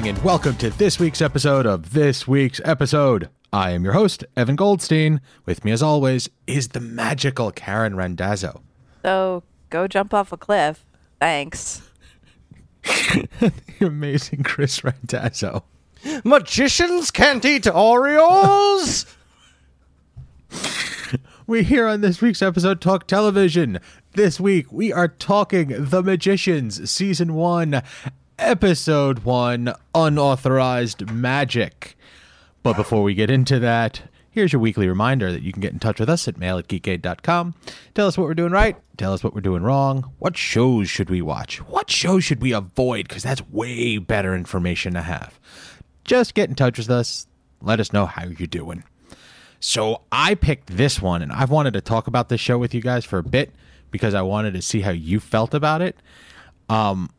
Good evening, and welcome to this week's episode of This Week's Episode. I am your host, Evan Goldstein. With me, as always, is the magical Karen Randazzo. So go jump off a cliff. Thanks. the amazing Chris Randazzo. Magicians can't eat Oreos? We here on this week's episode talk television. This week we are talking The Magicians, Season 1, Episode 1, Unauthorized Magic. But before we get into that, here's your weekly reminder that you can get in touch with us at mail at geekade.com. Tell us what we're doing right, tell us what we're doing wrong. What shows should we watch? What shows should we avoid? Because that's way better information to have. Just get in touch with us. Let us know how you're doing. So I picked this one, and I've wanted to talk about this show with you guys for a bit because I wanted to see how you felt about it. Um,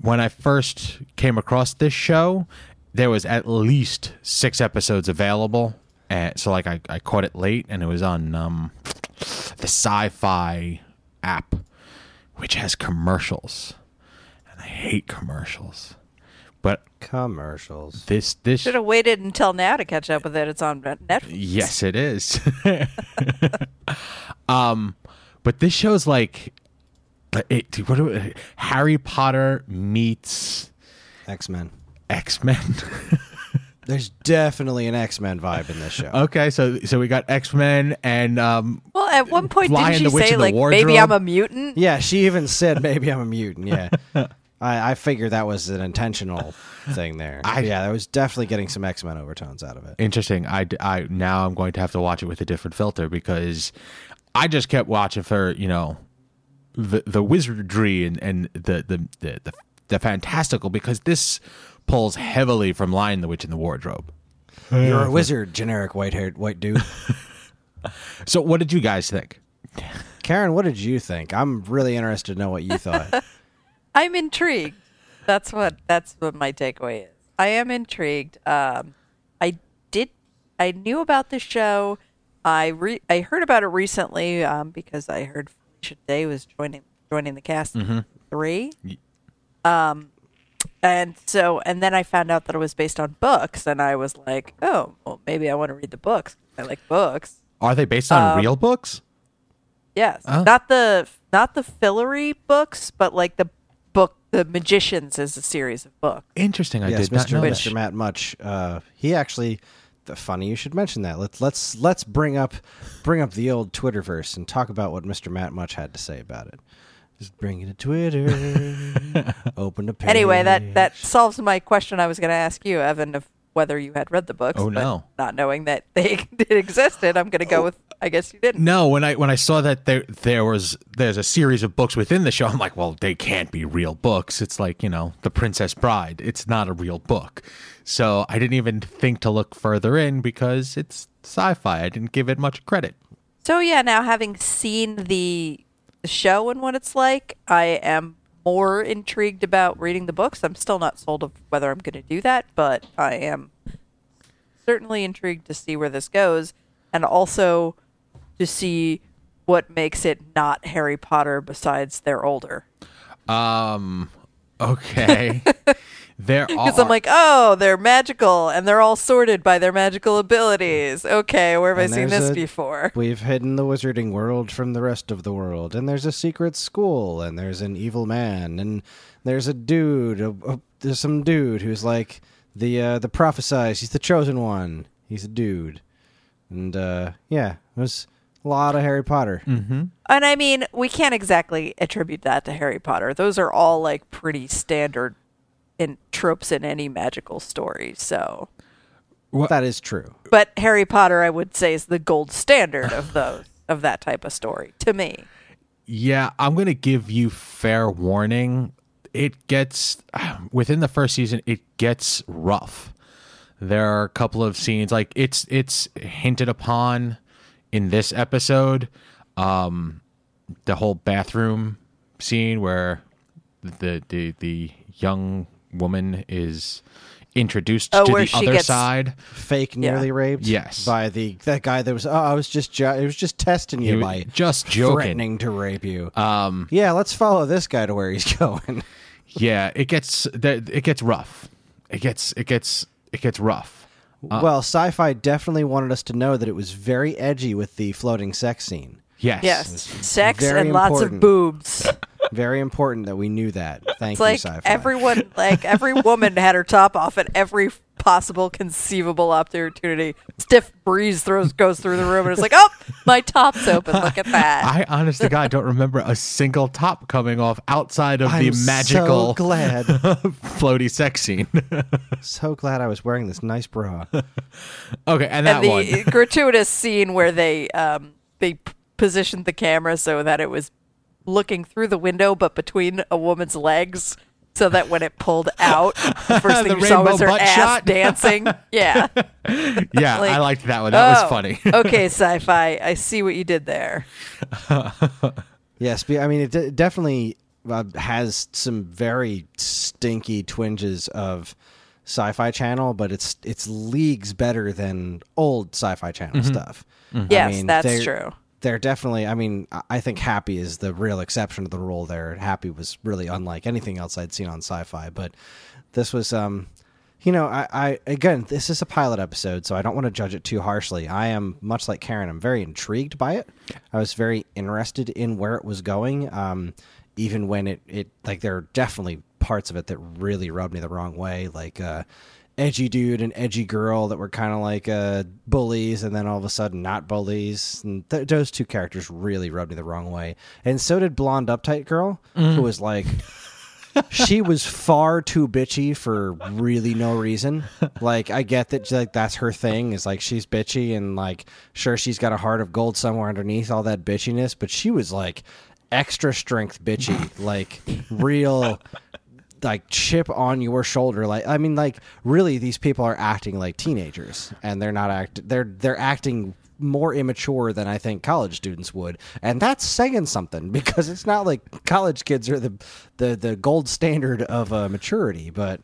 when I first came across this show, there was at least six episodes available, and so like I, I caught it late, and it was on um, the Sci-Fi app, which has commercials, and I hate commercials. But Commercials. this this Should have waited until now to catch up with it. It's on Netflix. Yes, it is. um, but this show's like it, what do Harry Potter meets X Men. X Men. There's definitely an X Men vibe in this show. okay, so so we got X Men and um, Well, at one point, Lion, didn't she say and the like maybe I'm a mutant? Yeah, she even said maybe I'm a mutant. Yeah. I, I figured that was an intentional thing there. I- yeah, that was definitely getting some X Men overtones out of it. interesting. I, I now I'm going to have to watch it with a different filter because I just kept watching for you know the the wizardry and and the the the the, the fantastical because this pulls heavily from Lion, the Witch, and the Wardrobe. You're a wizard, generic white haired white dude. So, what did you guys think? Karen, what did you think? I'm really interested to know what you thought. I'm intrigued. That's what that's what my takeaway is. I am intrigued. Um, I did. I knew about the show. I re, I heard about it recently um, because I heard Felicia Day was joining joining the cast in three. Um, and so and then I found out that it was based on books, and I was like, oh, well, maybe I want to read the books. I like books. Are they based on real books? Yes, Oh. not the not the Fillory books, but like the book. The Magicians is a series of books. Interesting. I yes, did not Mr. know Mr. Matt Much. Uh, he actually. The funny you should mention that. Let's let's let's bring up bring up the old Twitterverse and talk about what Mr. Matt Much had to say about it. Just bring it to Twitter. open a page. Anyway, that that solves my question I was going to ask you, Evan, of whether you had read the books. Oh, but no. Not knowing that they it existed, I'm going to go oh. with. I guess you didn't. No, when I when I saw that there there was there's a series of books within the show, I'm like, well, they can't be real books. It's like you know, The Princess Bride. It's not a real book, so I didn't even think to look further in because it's sci-fi. I didn't give it much credit. So yeah, now having seen the show and what it's like, I am more intrigued about reading the books. I'm still not sold of whether I'm going to do that, but I am certainly intrigued to see where this goes, and also to see what makes it not Harry Potter besides they're older. Um. Okay. there are. Because I'm like, oh, they're magical, and they're all sorted by their magical abilities. Okay, where have And I seen this a- before? We've hidden the wizarding world from the rest of the world, and there's a secret school, and there's an evil man, and there's a dude. A, a- there's some dude who's like the uh, the prophesized. He's the chosen one. He's a dude, and uh, yeah, there's a lot of Harry Potter. Mm-hmm. And I mean, we can't exactly attribute that to Harry Potter. Those are all like pretty standard in tropes in any magical story. So, That is true. but Harry Potter, I would say, is the gold standard of those of that type of story to me. Yeah, I'm going to give you fair warning. it gets within the first season it gets rough. There are a couple of scenes like it's it's hinted upon in this episode um the whole bathroom scene where the the the young woman is introduced Oh, to where the she other gets- side. Fake Yeah. nearly raped. Yes. By the that guy that was. Oh, I was just. Jo- it was just testing you He by just joking. threatening to rape you. Um yeah, let's follow this guy to where he's going. yeah, it gets that it gets rough. It gets it gets it gets rough. Uh, well, sci-fi definitely wanted us to know that it was very edgy with the floating sex scene. Yes. Yes, sex very and lots of boobs. Very important that we knew that. Thank It's you, like sci-fi. everyone, like every woman had her top off at every possible conceivable opportunity. Stiff breeze throws goes through the room, and it's like, oh, my top's open. Look at that. I honest to God don't remember a single top coming off outside of the I'm magical So glad, floaty sex scene. so glad I was wearing this nice bra. okay, and that and one. gratuitous scene where they um they positioned the camera so that it was looking through the window but between a woman's legs so that when it pulled out the first thing The you saw was her butt ass shot? dancing yeah yeah, like- I liked that one. That Oh, was funny. okay sci-fi i see what you did there Yes, I mean it de- definitely uh, has some very stinky twinges of Sci-Fi Channel, but it's it's leagues better than old Sci-Fi Channel stuff. I Yes, mean, that's true. They're definitely. I mean, I- think Happy is the real exception to the rule. There, Happy was really unlike anything else I'd seen on Sci-Fi, but this was. um you know, I, I again, this is a pilot episode, so I don't want to judge it too harshly. I am much like Karen. I'm very intrigued by it. I was very interested in where it was going, um, even when it, it like there are definitely parts of it that really rubbed me the wrong way, like uh, edgy dude and edgy girl that were kind of like uh, bullies, and then all of a sudden not bullies. And th- those two characters really rubbed me the wrong way, and so did blonde uptight girl, who was like she was far too bitchy for really no reason. Like I get that like that's her thing is like she's bitchy and like sure she's got a heart of gold somewhere underneath all that bitchiness, but she was like extra strength bitchy, like real like chip on your shoulder like I mean like really these people are acting like teenagers and they're not act they're they're acting more immature than I think college students would, and that's saying something because it's not like college kids are the the, the gold standard of uh, maturity. But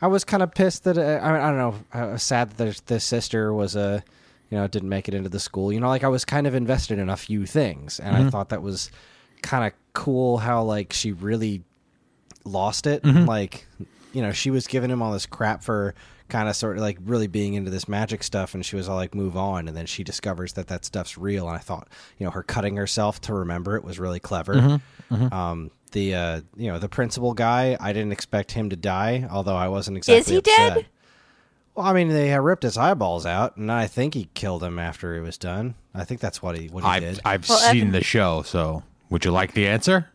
I was kind of pissed that uh, I, mean, I don't know. I was sad that this sister was a you know didn't make it into the school. You know, like I was kind of invested in a few things, and I thought that was kind of cool how like she really lost it. Like, you know, she was giving him all this crap for kind of sort of like really being into this magic stuff, and she was all like, move on. And then she discovers that that stuff's real. And I thought, you know, her cutting herself to remember it was really clever. Um, the uh, you know the principal guy, I didn't expect him to die, although I wasn't exactly. Is he upset. dead? Well, I mean, they ripped his eyeballs out, and I think he killed him after it was done. I think that's what he what he I've did. I've Well, seen Evan- the show, so would you like the answer?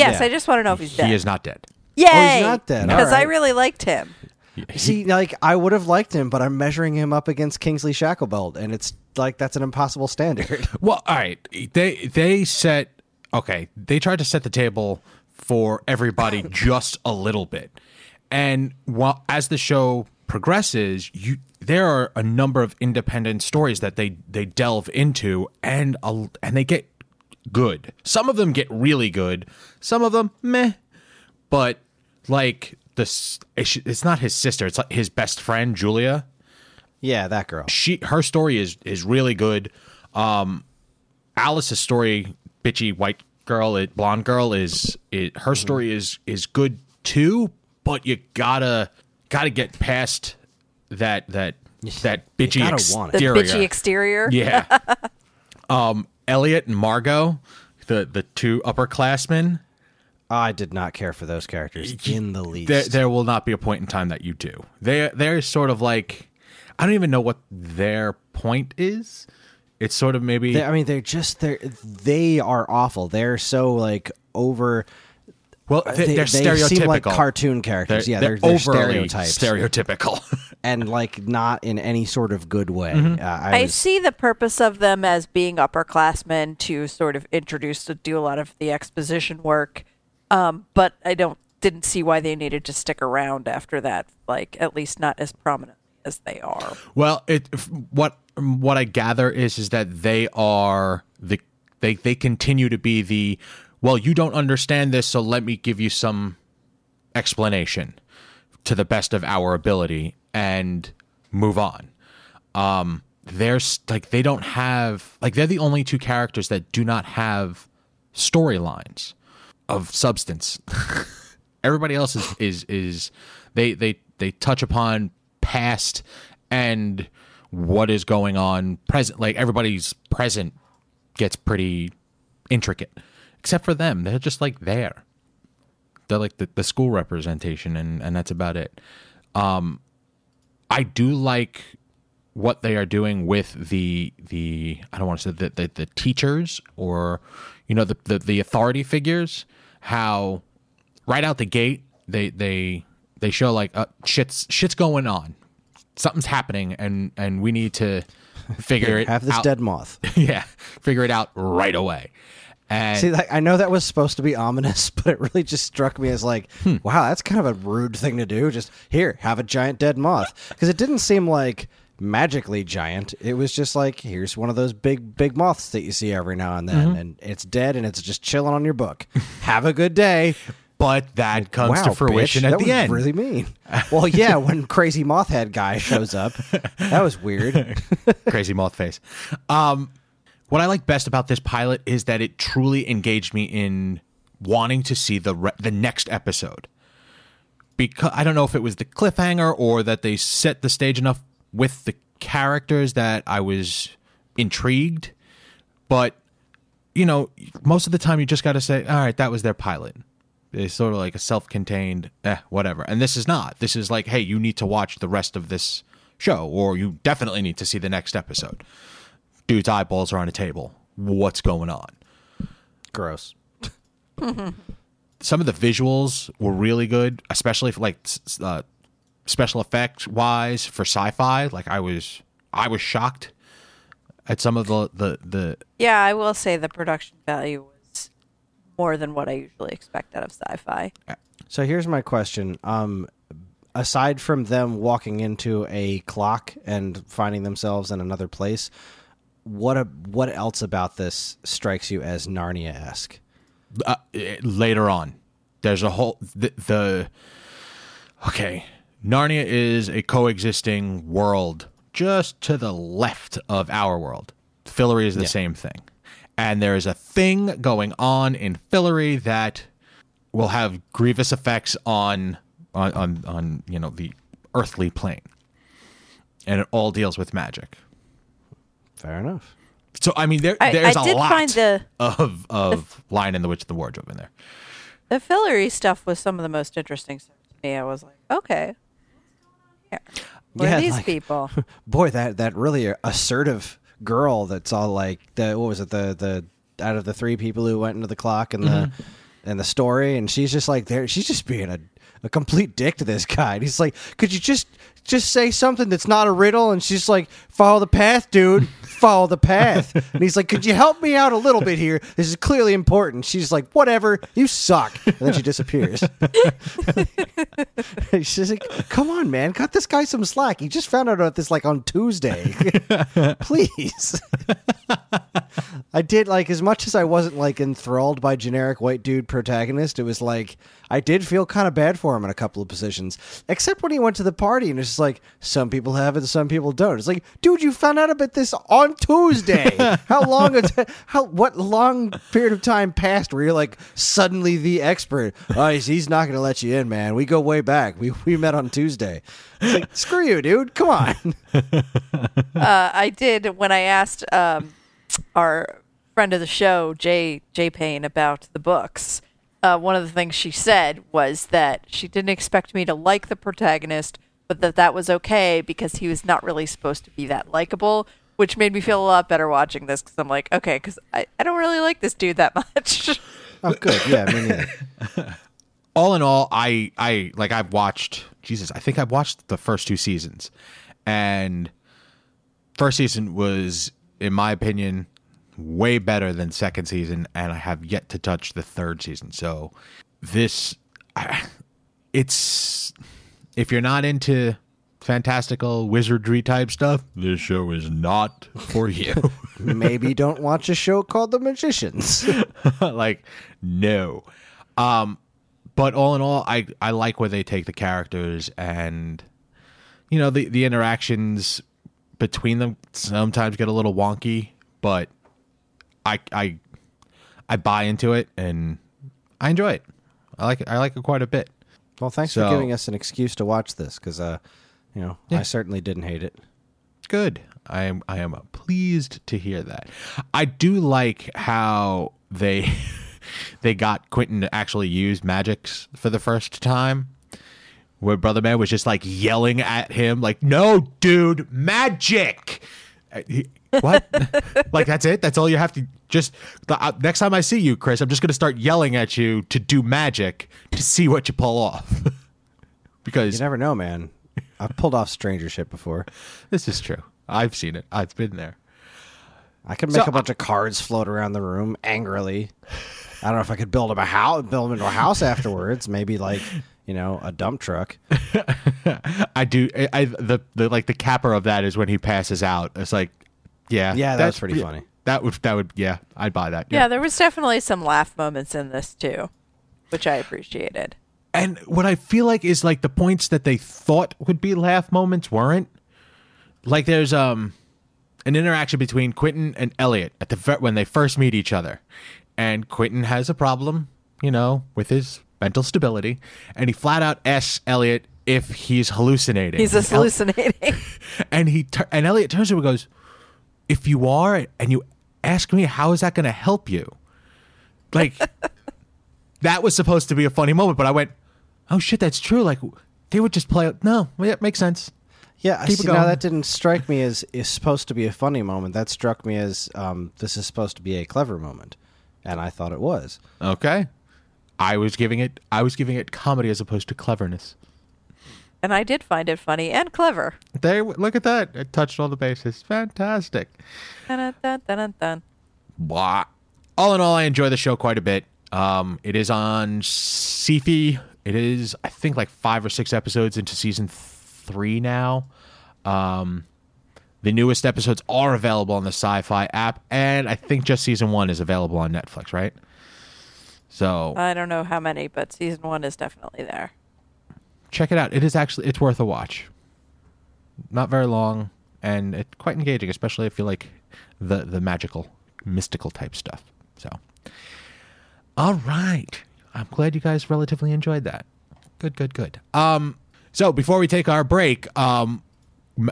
Yes Yeah. i just want to know if he's dead He is not dead. yay oh, not dead. because All i right. really liked him See, like I would have liked him, but I'm measuring him up against Kingsley Shacklebolt, and it's like that's an impossible standard. Well, all right. They they set okay. They tried to set the table for everybody just a little bit, and while as the show progresses, you there are a number of independent stories that they they delve into, and a, and they get good. Some of them get really good. Some of them meh, but like this, it's not his sister. It's like his best friend Julia yeah, that girl. she her story is is really good. Um, Alice's story, bitchy white girl, it, blonde girl, is it, her story is is good too. But you gotta gotta get past that that that bitchy gotta want it. the bitchy exterior yeah. um, Elliot and Margot, the the two upperclassmen. I did not care for those characters in the least. There, there will not be a point in time that you do. They they're sort of like I don't even know what their point is. It's sort of maybe They- I mean, they're just they they are awful. They're so like over. Well they, They, are they stereotypical. seem like cartoon characters. yeah, they're, they're, overly stereotypes, stereotypical. and like not in any sort of good way. Mm-hmm. Uh, I, I was, see the purpose of them as being upperclassmen to sort of introduce to do a lot of the exposition work, um, but I don't didn't see why they needed to stick around after that. Like at least not as prominently as they are. Well, it what what I gather is is that they are the they they continue to be the well, you don't understand this, so let me give you some explanation to the best of our ability and move on. Um there's like they don't have like they're the only two characters that do not have storylines of substance. Everybody else is is is they they they touch upon past and what is going on present. Like everybody's present gets pretty intricate, except for them. They're just like there. They're like the, the school representation, and and that's about it. Um, I do like what they are doing with the the I don't want to say the the, the teachers or you know the, the the authority figures. How right out the gate they they they show like uh, shit's shit's going on, something's happening, and and we need to figure it Have this out. dead moth. yeah, figure it out right away. And See, like, I know that was supposed to be ominous, but it really just struck me as like, Hmm. wow, that's kind of a rude thing to do. Just here, have a giant dead moth, because it didn't seem like magically giant. It was just like, here's one of those big, big moths that you see every now and then, Mm-hmm. and it's dead and it's just chilling on your book. have a good day. but that comes wow, to fruition bitch, at that the was end. Really mean. Well, yeah, when crazy moth head guy shows up, that was weird. crazy moth face. Um, what I like best about this pilot is that it truly engaged me in wanting to see the re- the next episode. Because I don't know if it was the cliffhanger or that they set the stage enough with the characters that I was intrigued, but you know, most of the time you just got to say, "All right, that was their pilot." It's sort of like a self-contained, eh, whatever. And this is not. This is like, hey, you need to watch the rest of this show, or you definitely need to see the next episode. Dude's eyeballs are on a table. What's going on? Gross. Some of the visuals were really good, especially for like uh, special effects wise for sci-fi. Like I was, I was shocked at some of the the the Yeah, I will say the production value was more than what I usually expect out of sci-fi. So here's my question. Um, aside from them walking into a clock and finding themselves in another place, what a, what else about this strikes you as Narnia esque? uh, later on. There's a whole the, the okay. Narnia is a coexisting world just to the left of our world. Fillory is the same thing, and there is a thing going on in Fillory that will have grievous effects on on on, on you know the earthly plane, and it all deals with magic. Fair enough. So I mean, there I- there's I a did lot find the- of of Lion and the Witch and the Wardrobe in there. The Fillory stuff was some of the most interesting stuff to me. I was like, okay, what's going on here? What Yeah, are these like- people? Boy, that that really assertive girl that's all like the what was it the the out of the three people who went into the clock and the mm-hmm. and the story and she's just like there she's just being a a complete dick to this guy. And he's like, "Could you just just say something that's not a riddle?" And she's like, "Follow the path, dude. Follow the path." And he's like, "Could you help me out a little bit here? This is clearly important." She's like, "Whatever. You suck." And then she disappears. She's like, "Come on, man, cut this guy some slack. He just found out about this like on Tuesday. Please." I did like as much as I wasn't like enthralled by generic white dude protagonist. It was like I did feel kind of bad for him in a couple of positions, except when he went to the party and it's just like some people have it, some people don't. It's like, dude, you found out about this on Tuesday. how long? a t- how what long period of time passed where you're like suddenly the expert? Oh, he's, he's not going to let you in, man. We go way back. We we met on Tuesday. It's like screw you, dude. Come on. uh, I did when I asked um, our friend of the show, Jay Jay Payne, about the books. Uh, one of the things she said was that she didn't expect me to like the protagonist, but that that was okay because he was not really supposed to be that likable, which made me feel a lot better watching this because I'm like, okay, because I, I don't really like this dude that much. Oh, good. Yeah, me neither. all in all, I I like I've watched Jesus. I think I've watched the first two seasons, and first season was, in my opinion, way better than second season, and I have yet to touch the third season. So this I, it's if you're not into fantastical wizardry type stuff, this show is not for you. Maybe don't watch a show called The Magicians. like no. Um but all in all I I like where they take the characters and you know the the interactions between them sometimes get a little wonky, but I I I buy into it and I enjoy it. I like it. I like it quite a bit. Well, thanks So- for giving us an excuse to watch this because, uh, you know, Yeah. I certainly didn't hate it. Good. I am I am pleased to hear that. I do like how they they got Quentin to actually use magics for the first time. Where Brother Man was just like yelling at him, like, "No, dude, magic!" What? like that's it? That's all you have to just. The, uh, next time I see you, Chris, I'm just gonna start yelling at you to do magic to see what you pull off. because You never know, man. I've pulled off stranger shit before. this is true. I've seen it. I've been there. I could make So, a bunch of cards float around the room angrily. I don't know if I could build him a house, build him into a house afterwards. Maybe like you know a dump truck. I do. I, I the the like the capper of that is when he passes out. It's like, yeah, Yeah, that that's was pretty funny. That would that would yeah, I'd buy that. Yeah, there was definitely some laugh moments in this too, which I appreciated. And what I feel like is like the points that they thought would be laugh moments weren't. Like there's um an interaction between Quentin and Elliot at the when they first meet each other, and Quentin has a problem, you know, with his mental stability, and he flat out asks Elliot if he's hallucinating. He's just hallucinating. and he tur- and Elliot turns to him and goes, "If you are, and you ask me, how is that going to help you?" Like that was supposed to be a funny moment, but I went, "Oh shit, that's true." Like they would just play. No, well, yeah, it makes sense. Yeah, I Keep see. Now that didn't strike me as is supposed to be a funny moment. That struck me as um, this is supposed to be a clever moment, and I thought it was. Okay, I was giving it. I was giving it comedy as opposed to cleverness. And I did find it funny and clever. There, look at that. It touched all the bases. Fantastic. Dun, dun, dun, dun. Blah. All in all, I enjoy the show quite a bit. Um, it is on Syfy. It is, I think, like five or six episodes into season three now. Um, the newest episodes are available on the Sci-Fi app, and I think just season one is available on Netflix. Right? So I don't know how many, but season one is definitely there. Check it out. It is actually it's worth a watch. Not very long, and it's quite engaging, especially if you like the the magical, mystical type stuff. So, all right, I'm glad you guys relatively enjoyed that. Good, good, good. Um, so before we take our break, um,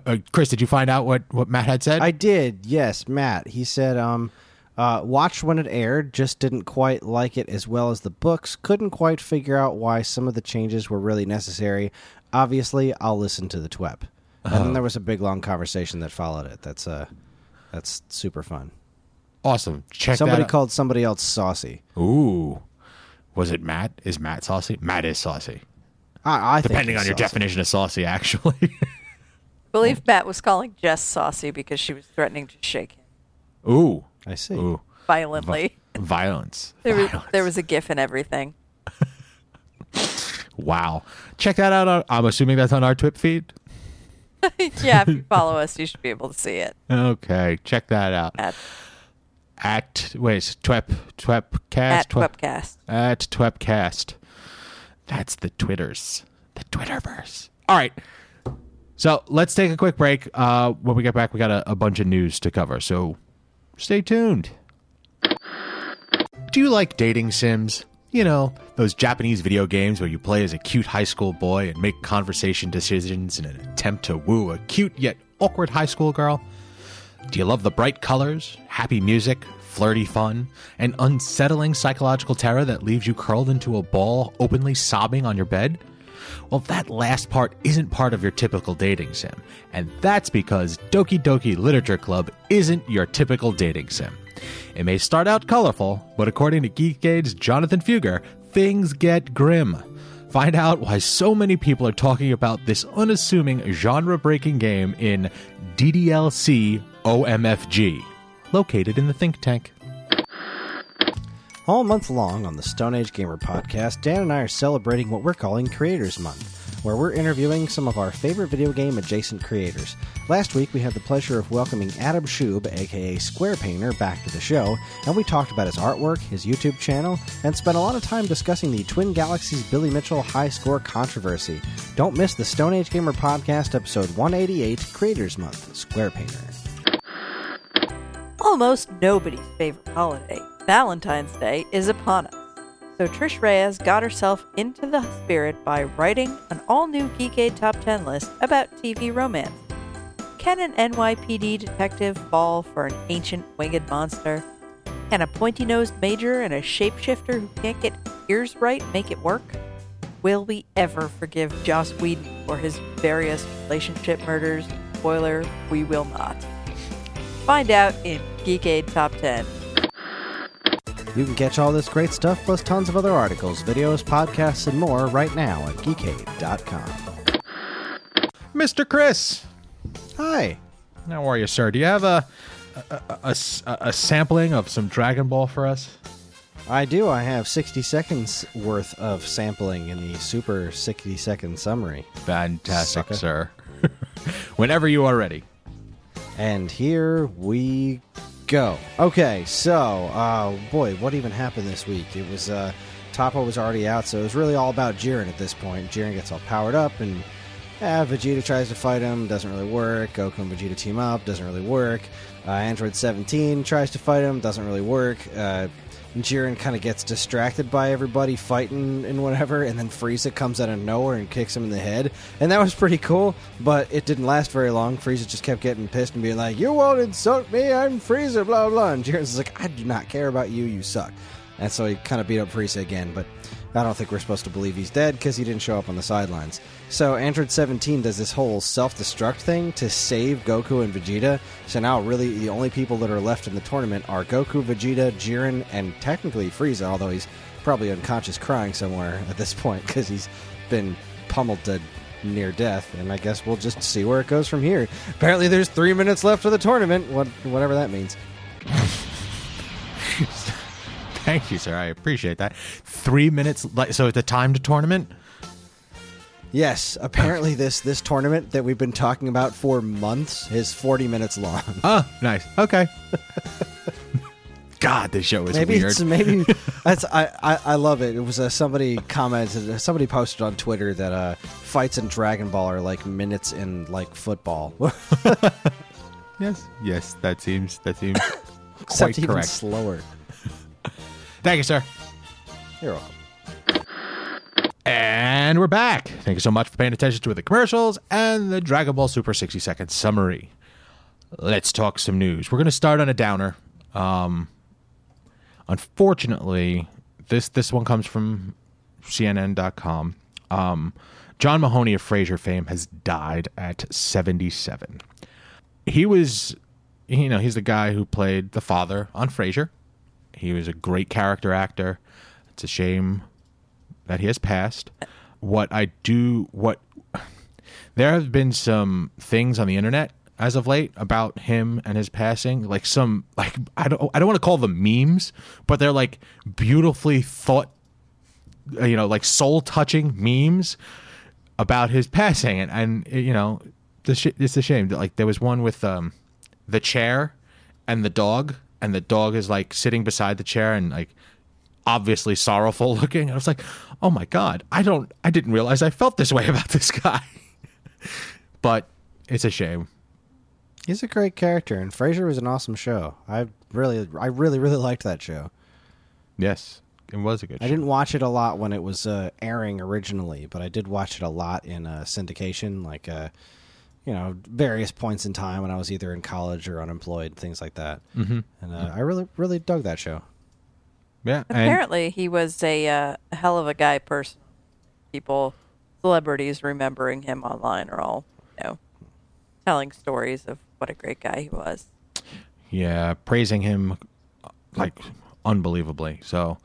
uh, Chris, did you find out what what Matt had said? I did, yes, Matt. He said, um, uh, watched when it aired, just didn't quite like it as well as the books. Couldn't quite figure out why some of the changes were really necessary. Obviously, I'll listen to the TWEP. And Oh. then there was a big long conversation that followed it. That's uh, that's super fun. awesome. Check somebody that called somebody else saucy. Ooh, was it Matt? Is Matt saucy? Matt is saucy. I, I think Depending he's on your saucy. definition of saucy, actually. I believe Matt was calling Jess saucy because she was threatening to shake him Ooh, I see. ooh. violently. Violence. There was, Violence. there was a gif and everything. Wow. Check that out. On, I'm assuming that's on our Twip feed. yeah, if you follow us, you should be able to see it. Okay. Check that out. At, At, wait, it's Twep, Twepcast? at Twep- Webcast. At Twepcast. That's the Twitters. The Twitterverse. All right. So let's take a quick break. Uh, when we get back, we got a, a bunch of news to cover. So stay tuned. Do you like dating sims? You know, those Japanese video games where you play as a cute high school boy and make conversation decisions in an attempt to woo a cute yet awkward high school girl? Do you love the bright colors, happy music, flirty fun, and unsettling psychological terror that leaves you curled into a ball, openly sobbing on your bed? Well, that last part isn't part of your typical dating sim, and that's because Doki Doki Literature Club isn't your typical dating sim. It may start out colorful, but according to Geekade's Jonathan Fugger, things get grim. Find out why so many people are talking about this unassuming genre breaking game in DDLC OMFG, located in the think tank. All month long on the Stone Age Gamer podcast, Dan and I are celebrating what we're calling Creators Month, where we're interviewing some of our favorite video game adjacent creators. Last week, we had the pleasure of welcoming Adam Shub, aka Square Painter, back to the show, and we talked about his artwork, his YouTube channel, and spent a lot of time discussing the Twin Galaxies Billy Mitchell high score controversy. Don't miss the Stone Age Gamer podcast, episode 188, Creators Month, Square Painter. Almost nobody's favorite holiday, Valentine's Day, is upon us. So Trish Reyes got herself into the spirit by writing an all-new Geekade Top 10 list about TV romance. Can an NYPD detective fall for an ancient winged monster? Can a pointy-nosed major and a shapeshifter who can't get ears right make it work? Will we ever forgive Joss Whedon for his various relationship murders? Spoiler, we will not. Find out in Geekade Top 10. You can catch all this great stuff plus tons of other articles, videos, podcasts, and more right now at geekade.com. Mr. Chris. Hi. How are you, sir? Do you have a a sampling of some Dragon Ball for us? I do. I have 60 seconds worth of sampling in the super 60 second summary. Fantastic, Sucker. sir. Whenever you are ready. And here we go. Okay, so, uh, boy, what even happened this week? It was, uh, Toppo was already out, so it was really all about Jiren at this point. Jiren gets all powered up, and uh, Vegeta tries to fight him, doesn't really work. Goku and Vegeta team up, doesn't really work. Uh, Android 17 tries to fight him, doesn't really work. Uh, Jiren kind of gets distracted by everybody fighting and whatever, and then Frieza comes out of nowhere and kicks him in the head. And that was pretty cool, but it didn't last very long. Frieza just kept getting pissed and being like, You won't insult me, I'm Frieza, blah, blah. And Jiren's like, I do not care about you, you suck. And so he kind of beat up Frieza again, but I don't think we're supposed to believe he's dead because he didn't show up on the sidelines. So Android 17 does this whole self-destruct thing to save Goku and Vegeta. So now really the only people that are left in the tournament are Goku, Vegeta, Jiren, and technically Frieza, although he's probably unconscious crying somewhere at this point because he's been pummeled to near death. And I guess we'll just see where it goes from here. Apparently there's three minutes left of the tournament, what, whatever that means. Thank you, sir. I appreciate that. Three minutes. Like, so, it's a timed tournament. Yes, apparently this this tournament that we've been talking about for months is 40 minutes long. Oh, nice. Okay. God, this show is maybe weird. it's maybe that's I, I I love it. It was uh, somebody commented somebody posted on Twitter that uh fights in Dragon Ball are like minutes in like football. yes, yes. That seems that seems Except quite even correct. slower. Thank you, sir. You're welcome. And we're back. Thank you so much for paying attention to the commercials and the Dragon Ball Super 60 second summary. Let's talk some news. We're going to start on a downer. Um, unfortunately, this this one comes from CNN.com. Um, John Mahoney of Frasier fame has died at 77. He was, you know, he's the guy who played the father on Frasier. He was a great character actor. It's a shame that he has passed. What I do, what there have been some things on the internet as of late about him and his passing, like some like I don't I don't want to call them memes, but they're like beautifully thought, you know, like soul touching memes about his passing, and and you know, the sh- it's a shame like there was one with um the chair and the dog, and the dog is like sitting beside the chair and like obviously sorrowful looking. And I was like, oh my god, I don't, I didn't realize I felt this way about this guy. but it's a shame. He's a great character, and Frasier was an awesome show. I really, I really, really liked that show. Yes, it was a good. Show. I show. didn't watch it a lot when it was uh, airing originally, but I did watch it a lot in uh, syndication, like uh, you know, various points in time when I was either in college or unemployed, things like that. Mm-hmm. And uh, I really, really dug that show. Yeah, and Apparently, he was a, uh, hell of a guy. Person, people, celebrities remembering him online are all, you know, telling stories of what a great guy he was. yeah, praising him like unbelievably. So,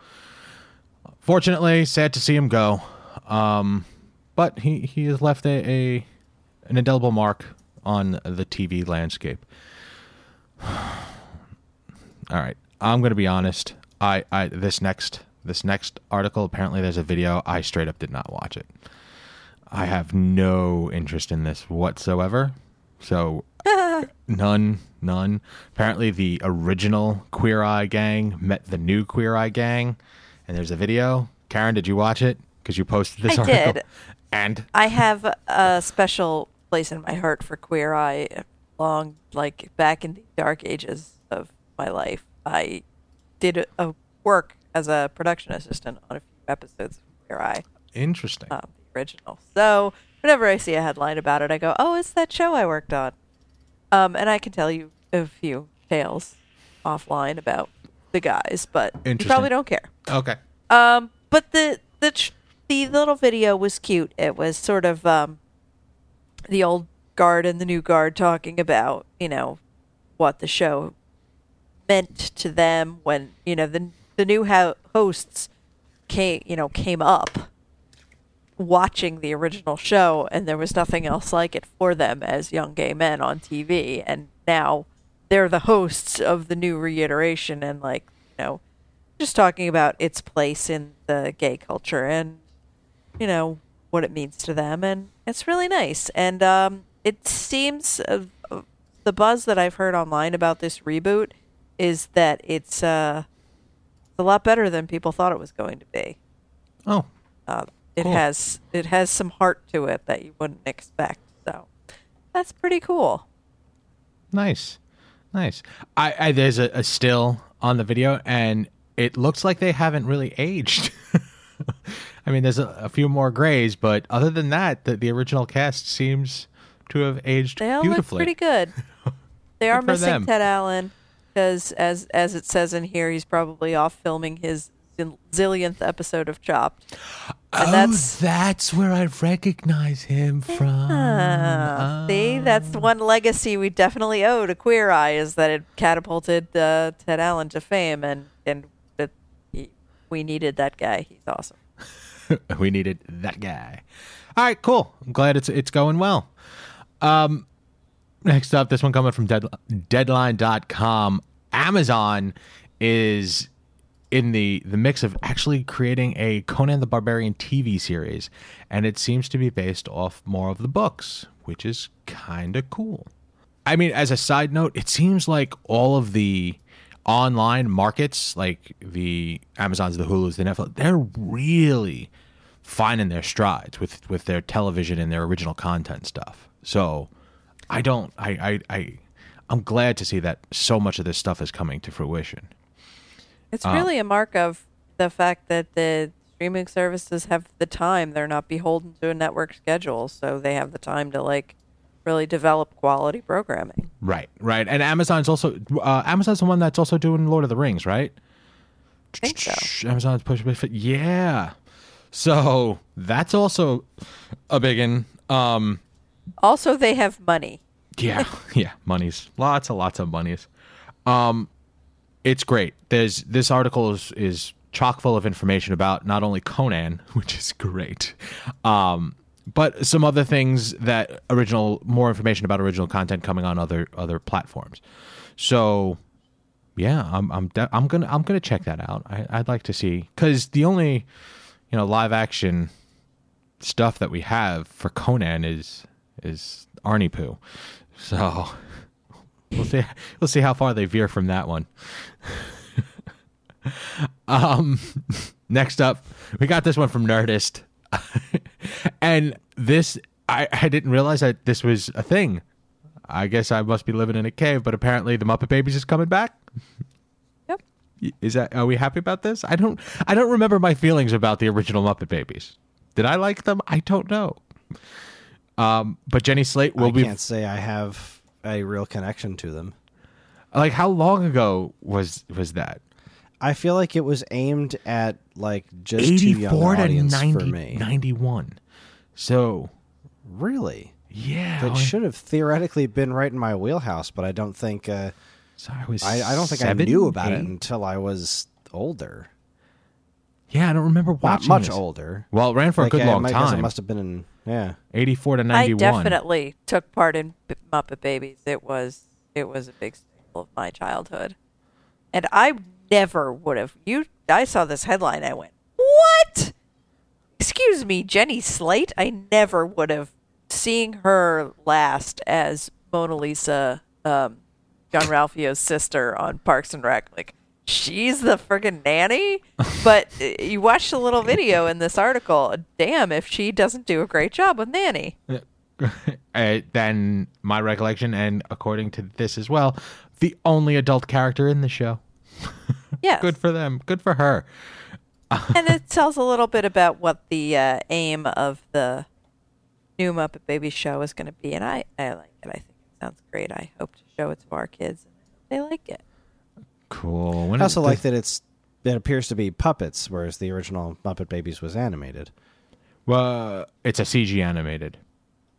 fortunately, sad to see him go. Um, but he he has left a, a an indelible mark on the TV landscape. All right, I'm going to be honest. I, I this next this next article apparently there's a video. I straight up did not watch it. I have no interest in this whatsoever. So none, none. Apparently the original Queer Eye gang met the new Queer Eye gang, and there's a video. Karen, did you watch it? Because you posted this I article. did. And I have a special place in my heart for Queer Eye. Long, like back in the dark ages of my life, I did a, work as a production assistant on a few episodes of Queer Eye, interesting. um, the original. So whenever I see a headline about it, I go, "Oh, it's that show I worked on." Um, and I can tell you a few tales offline about the guys, but you probably don't care. okay. Um, but the the the little video was cute. It was sort of um, the old guard and the new guard talking about you know what the show meant to them when you know the the new ho- hosts came you know came up watching the original show and there was nothing else like it for them as young gay men on TV and now they're the hosts of the new reiteration and like you know just talking about its place in the gay culture and you know what it means to them. And it's really nice and um it seems uh, the buzz that I've heard online about this reboot is that it's uh a lot better than people thought it was going to be Oh, uh, it Cool. has it has some heart to it that you wouldn't expect. So that's pretty cool. Nice, nice. I, I there's a, a still on the video, and it looks like they haven't really aged. I mean, there's a, a few more grays, but other than that, the, the original cast seems to have aged They all beautifully. look pretty good. They are Good missing them. Ted Allen because, as as it says in here, he's probably off filming his zillionth episode of Chopped. And oh, that's that's where I recognize him from. Ah, see, that's one legacy we definitely owe to Queer Eye is that it catapulted uh, Ted Allen to fame, and and that he, we needed that guy. He's awesome. we needed that guy. All right, cool. I'm glad it's it's going well. Um, next up, this one coming from Dead, Deadline.com. Amazon is in the the mix of actually creating a Conan the Barbarian TV series, and it seems to be based off more of the books, which is kind of cool. I mean, as a side note, it seems like all of the online markets, like the Amazons, the Hulus, the Netflix, they're really finding their strides with with their television and their original content stuff. So, I don't, I, I, I, I'm glad to see that so much of this stuff is coming to fruition. It's really a mark of the fact that the streaming services have the time. They're not beholden to a network schedule, so they have the time to like really develop quality programming. Right, right. And Amazon's also uh, Amazon's the one that's also doing Lord of the Rings, right? I think so. Amazon's push big fit. Yeah. So that's also a big one. Um, Also, they have money. yeah, yeah, monies, lots and lots of monies. Um, it's great. There's this article is is chock full of information about not only Conan, which is great, um, but some other things that original more information about original content coming on other other platforms. So yeah, I'm I'm de- I'm gonna I'm gonna check that out. I, I'd like to see because the only you know live action stuff that we have for Conan is is Arnie Poo. So we'll see we'll see how far they veer from that one. um next up, we got this one from Nerdist. and this I, I didn't realize that this was a thing. I guess I must be living in a cave, but apparently the Muppet Babies is coming back. Yep. Is that are we happy about this? I don't I don't remember my feelings about the original Muppet Babies. Did I like them? I don't know. Um, but Jenny Slate will I be I can't say I have a real connection to them. like how long ago was was that? I feel like it was aimed at like just too young 84 to audience 90, for me. 91. So, Really? yeah. That should have theoretically been right in my wheelhouse, but I don't think uh, so I was I, I don't think I knew about it until I was older. Yeah, I don't remember Not watching much this. older. Well, it ran for Like, a good I long might guess time. It must have been in yeah. 84 to ninety one. I 91. definitely took part in Muppet Babies. It was it was a big staple of my childhood, and I never would have. You, I saw this headline. I went, "What? Excuse me, Jenny Slate? I never would have seeing her last as Mona Lisa, um, Jean-Ralphio's sister on Parks and Rec. Like, she's the friggin' nanny. But uh, you watch the little video in this article. Damn, if she doesn't do a great job with nanny. uh, then my recollection, and according to this as well, the only adult character in the show. Yes. Good for them. Good for her. and it tells a little bit about what the uh, aim of the new Muppet Baby show is going to be, and I, I like it. I think it sounds great. I hope to show it to our kids, they like it. Cool. When I also like the- that it's it appears to be puppets, whereas the original Muppet Babies was animated. Well, it's a CG animated.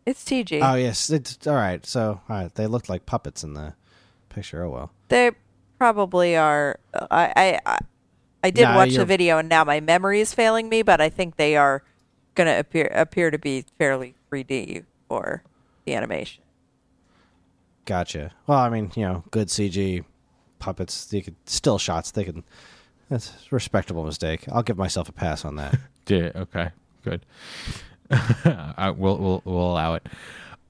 It's TG. Oh yes, it's all right. So all right, they looked like puppets in the picture. Oh well. they probably are. I, I, I, I did Nah, watch the you're- video, and now my memory is failing me. But I think they are going to appear appear to be fairly 3D for the animation. Gotcha. Well, I mean, you know, good CG puppets. You could still shots. They can. That's a respectable mistake. I'll give myself a pass on that. Yeah, okay, good. I, we'll, we'll we'll allow it.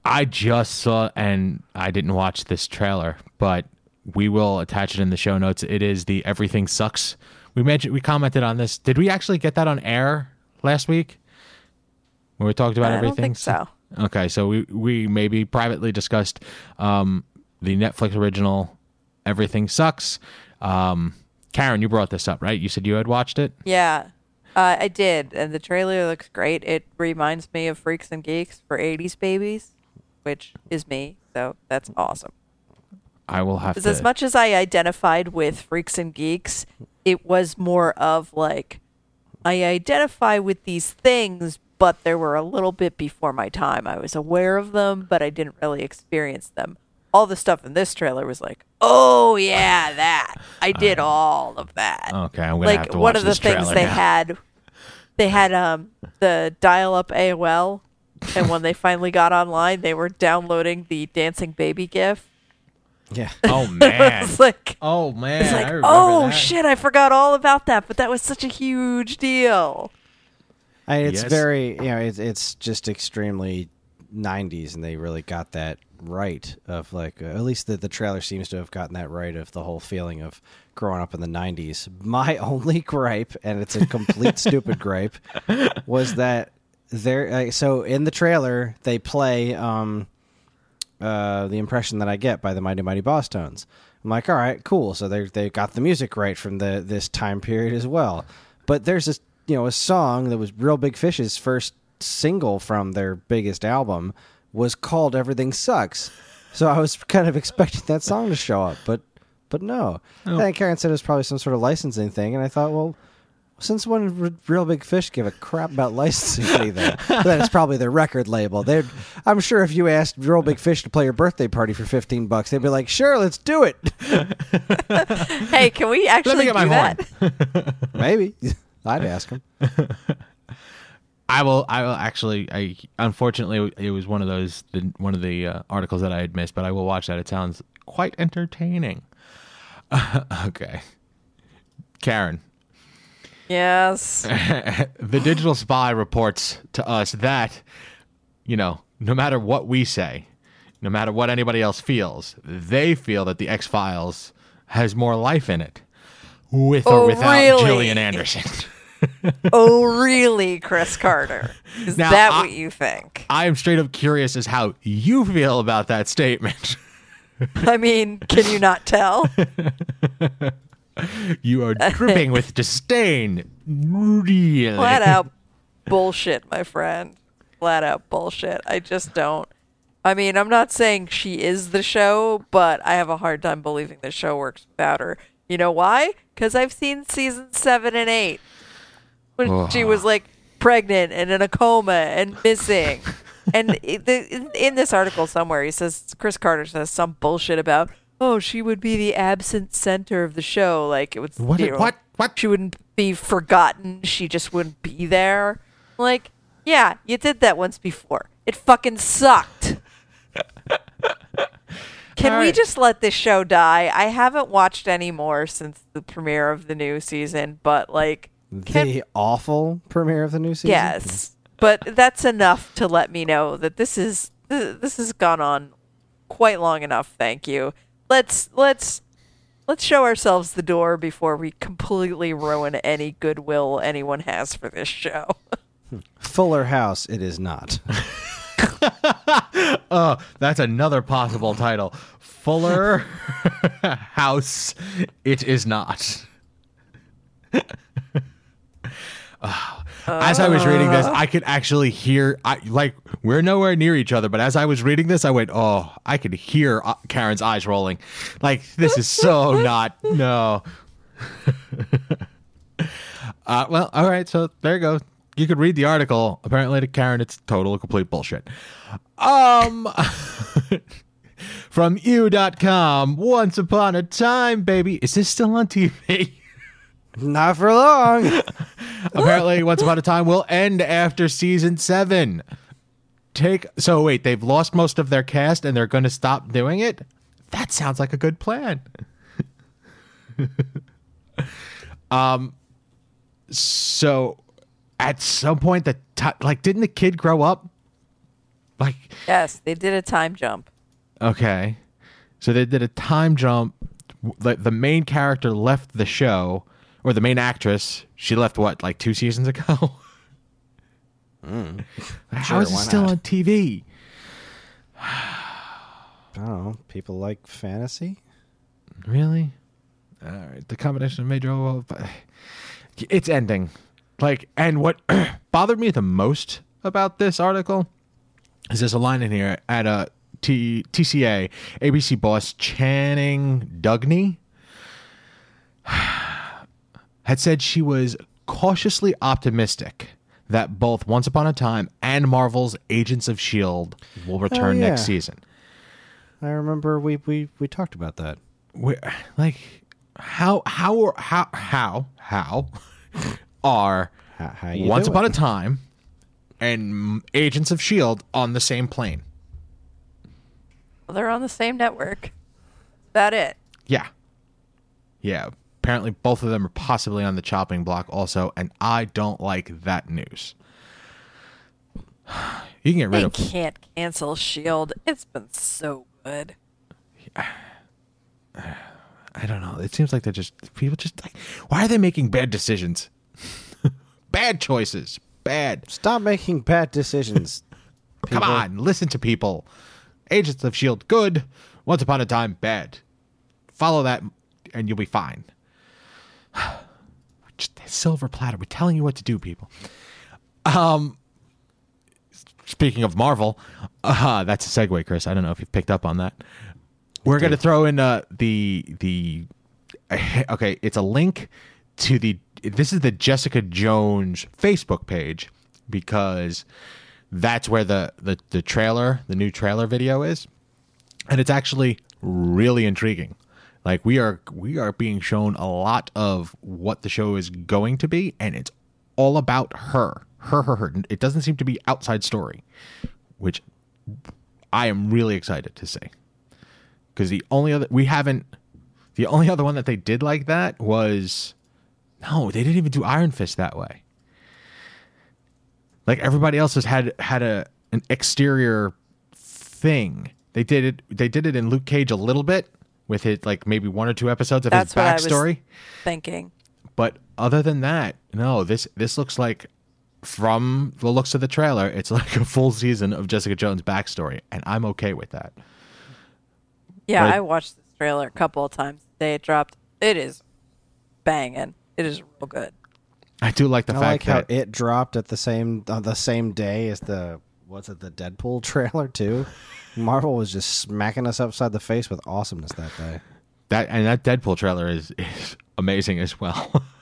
I just saw, and I didn't watch this trailer, but we will attach it in the show notes. It is the Everything Sucks. We mentioned, we commented on this. Did we actually get that on air last week? When we talked about I everything. think so. Okay, so we we maybe privately discussed um, the Netflix original Everything Sucks. Um, Karen, you brought this up, right? You said you had watched it. Yeah, uh, I did, and the trailer looks great. It reminds me of Freaks and Geeks for '80s babies, which is me. So that's awesome. I will have Because to. as much as I identified with Freaks and Geeks, it was more of like I identify with these things, but they were a little bit before my time. I was aware of them, but I didn't really experience them. All the stuff in this trailer was like, oh yeah, that I did all of that. Okay, I'm gonna have like to one watch of the things they now. had, they had um the dial-up AOL, and when they finally got online, they were downloading the dancing baby GIF. Yeah. Oh man. it's like oh man. it's like, remember oh that. shit, I forgot all about that, but that was such a huge deal. I it's Yes. very, you know, it's it's just extremely '90s, and they really got that right. Of like, uh, at least the the trailer seems to have gotten that right of the whole feeling of growing up in the '90s. My only gripe, and it's a complete stupid gripe, was that there. Uh, so in the trailer, they play um, uh, the impression that I get by the Mighty Mighty Bosstones. I'm like, all right, cool. So they they got the music right from the this time period as well. But there's this, you know, a song that was Real Big Fish's first single from their biggest album was called Everything Sucks. So I was kind of expecting that song to show up, but but no. Oh. And Karen said it was probably some sort of licensing thing, and I thought, well. Since when Real Big Fish give a crap about licensing anything? But then it's probably their record label. They'd, I'm sure if you asked Real Big Fish to play your birthday party for 15 bucks, they'd be like, "Sure, let's do it." Hey, can we actually get my do horn. that? Maybe I'd ask them. I will. I will actually. I unfortunately it was one of those the, one of the uh, articles that I had missed, but I will watch that. It sounds quite entertaining. okay, Karen. Yes. the digital spy reports to us that you know no matter what we say no matter what anybody else feels they feel that the x-files has more life in it with or Oh, without really? gillian anderson oh, really, Chris Carter? Is Now, that I- what you think? i am straight up curious as how you feel about that statement I mean, can you not tell? you are dripping with disdain really Flat out bullshit, my friend. Flat out bullshit. I just don't. I mean, I'm not saying she is the show, but I have a hard time believing the show works without her. You know why? Because I've seen season seven and eight when she was like pregnant and in a coma and missing. and the, in, in this article somewhere, he says Chris Carter says some bullshit about oh she would be the absent center of the show, like it would What- you know, what- what? she wouldn't be forgotten. She just wouldn't be there. Like, yeah, you did that once before. It fucking sucked. Can All we right. just let this show die? I haven't watched any more since the premiere of the new season, but like, can- the awful premiere of the new season. yes, but that's enough to let me know that this is this has gone on quite long enough. Thank you. Let's let's let's show ourselves the door before we completely ruin any goodwill anyone has for this show. Fuller House. It is not. Oh, that's another possible title. Fuller House. It is not. Oh, As I was reading this, I could actually hear. I like we're nowhere near each other, but as I was reading this, I went, "Oh, I could hear uh, Karen's eyes rolling." Like this is so not no. uh, well, all right. So there you go. You could read the article. Apparently, to Karen, it's total complete bullshit. Um, from you.com. Once upon a time, baby. Is this still on TV? not for long. Apparently, Once Upon a Time will end after season seven. Take so wait, they've lost most of their cast and they're going to stop doing it. That sounds like a good plan. um, so at some point, the ti like didn't the kid grow up? Like yes, they did a time jump. Okay. So they did a time jump. The, the main character left the show, or the main actress. She left what, like two seasons ago? Hmm. How Sure, is it still not? on TV? I don't know. People like fantasy. Really? All right. The combination of major. well, It's ending. Like, and what bothered me the most about this article is there's a line in here at uh, a T, TCA ABC boss Channing Dungey had said she was cautiously optimistic that both Once Upon a Time and Marvel's Agents of Shield will oh, return yeah. next season. I remember we we we talked about that. Where, like, how how how how how are How, how Once doing? Upon a Time and Agents of Shield on the same plane? Well, they're on the same network. That it. Yeah. Yeah. Apparently, both of them are possibly on the chopping block also, and I don't like that news. You can get rid They of. can't cancel Shield. It's been so good. I don't know. It seems like they're just people just like. Why are they making bad decisions? bad choices. Bad. Stop making bad decisions. Come on, listen to people. Agents of Shield, good. Once upon a time, bad. Follow that, and you'll be fine. Just silver platter. We're telling you what to do, people. Um, speaking of Marvel, uh, that's a segue, Chris. I don't know if you've picked up on that. We're going to throw in uh, the the okay. It's a link to the. This is the Jessica Jones Facebook page because that's where the, the the trailer, the new trailer video is, and it's actually really intriguing. Like we are we are being shown a lot of what the show is going to be, and it's all about her, her, her, her. It doesn't seem to be outside story, which I am really excited to see. Because the only other we haven't, the only other one that they did like that was, no, they didn't even do Iron Fist that way. Like everybody else has had had a an exterior thing. They did it. They did it in Luke Cage a little bit with it, like maybe one or two episodes of That's his what I was- backstory. Thinking. But other than that, no. This this looks like from the looks of the trailer, it's like a full season of Jessica Jones' backstory, and I'm okay with that. Yeah, Right. I watched this trailer a couple of times the day it dropped. It is banging. It is real good. I do like the I like fact how that it dropped at the same on the same day as the what's it the Deadpool trailer too. Marvel was just smacking us upside the face with awesomeness that day. that and that Deadpool trailer is, is amazing as well.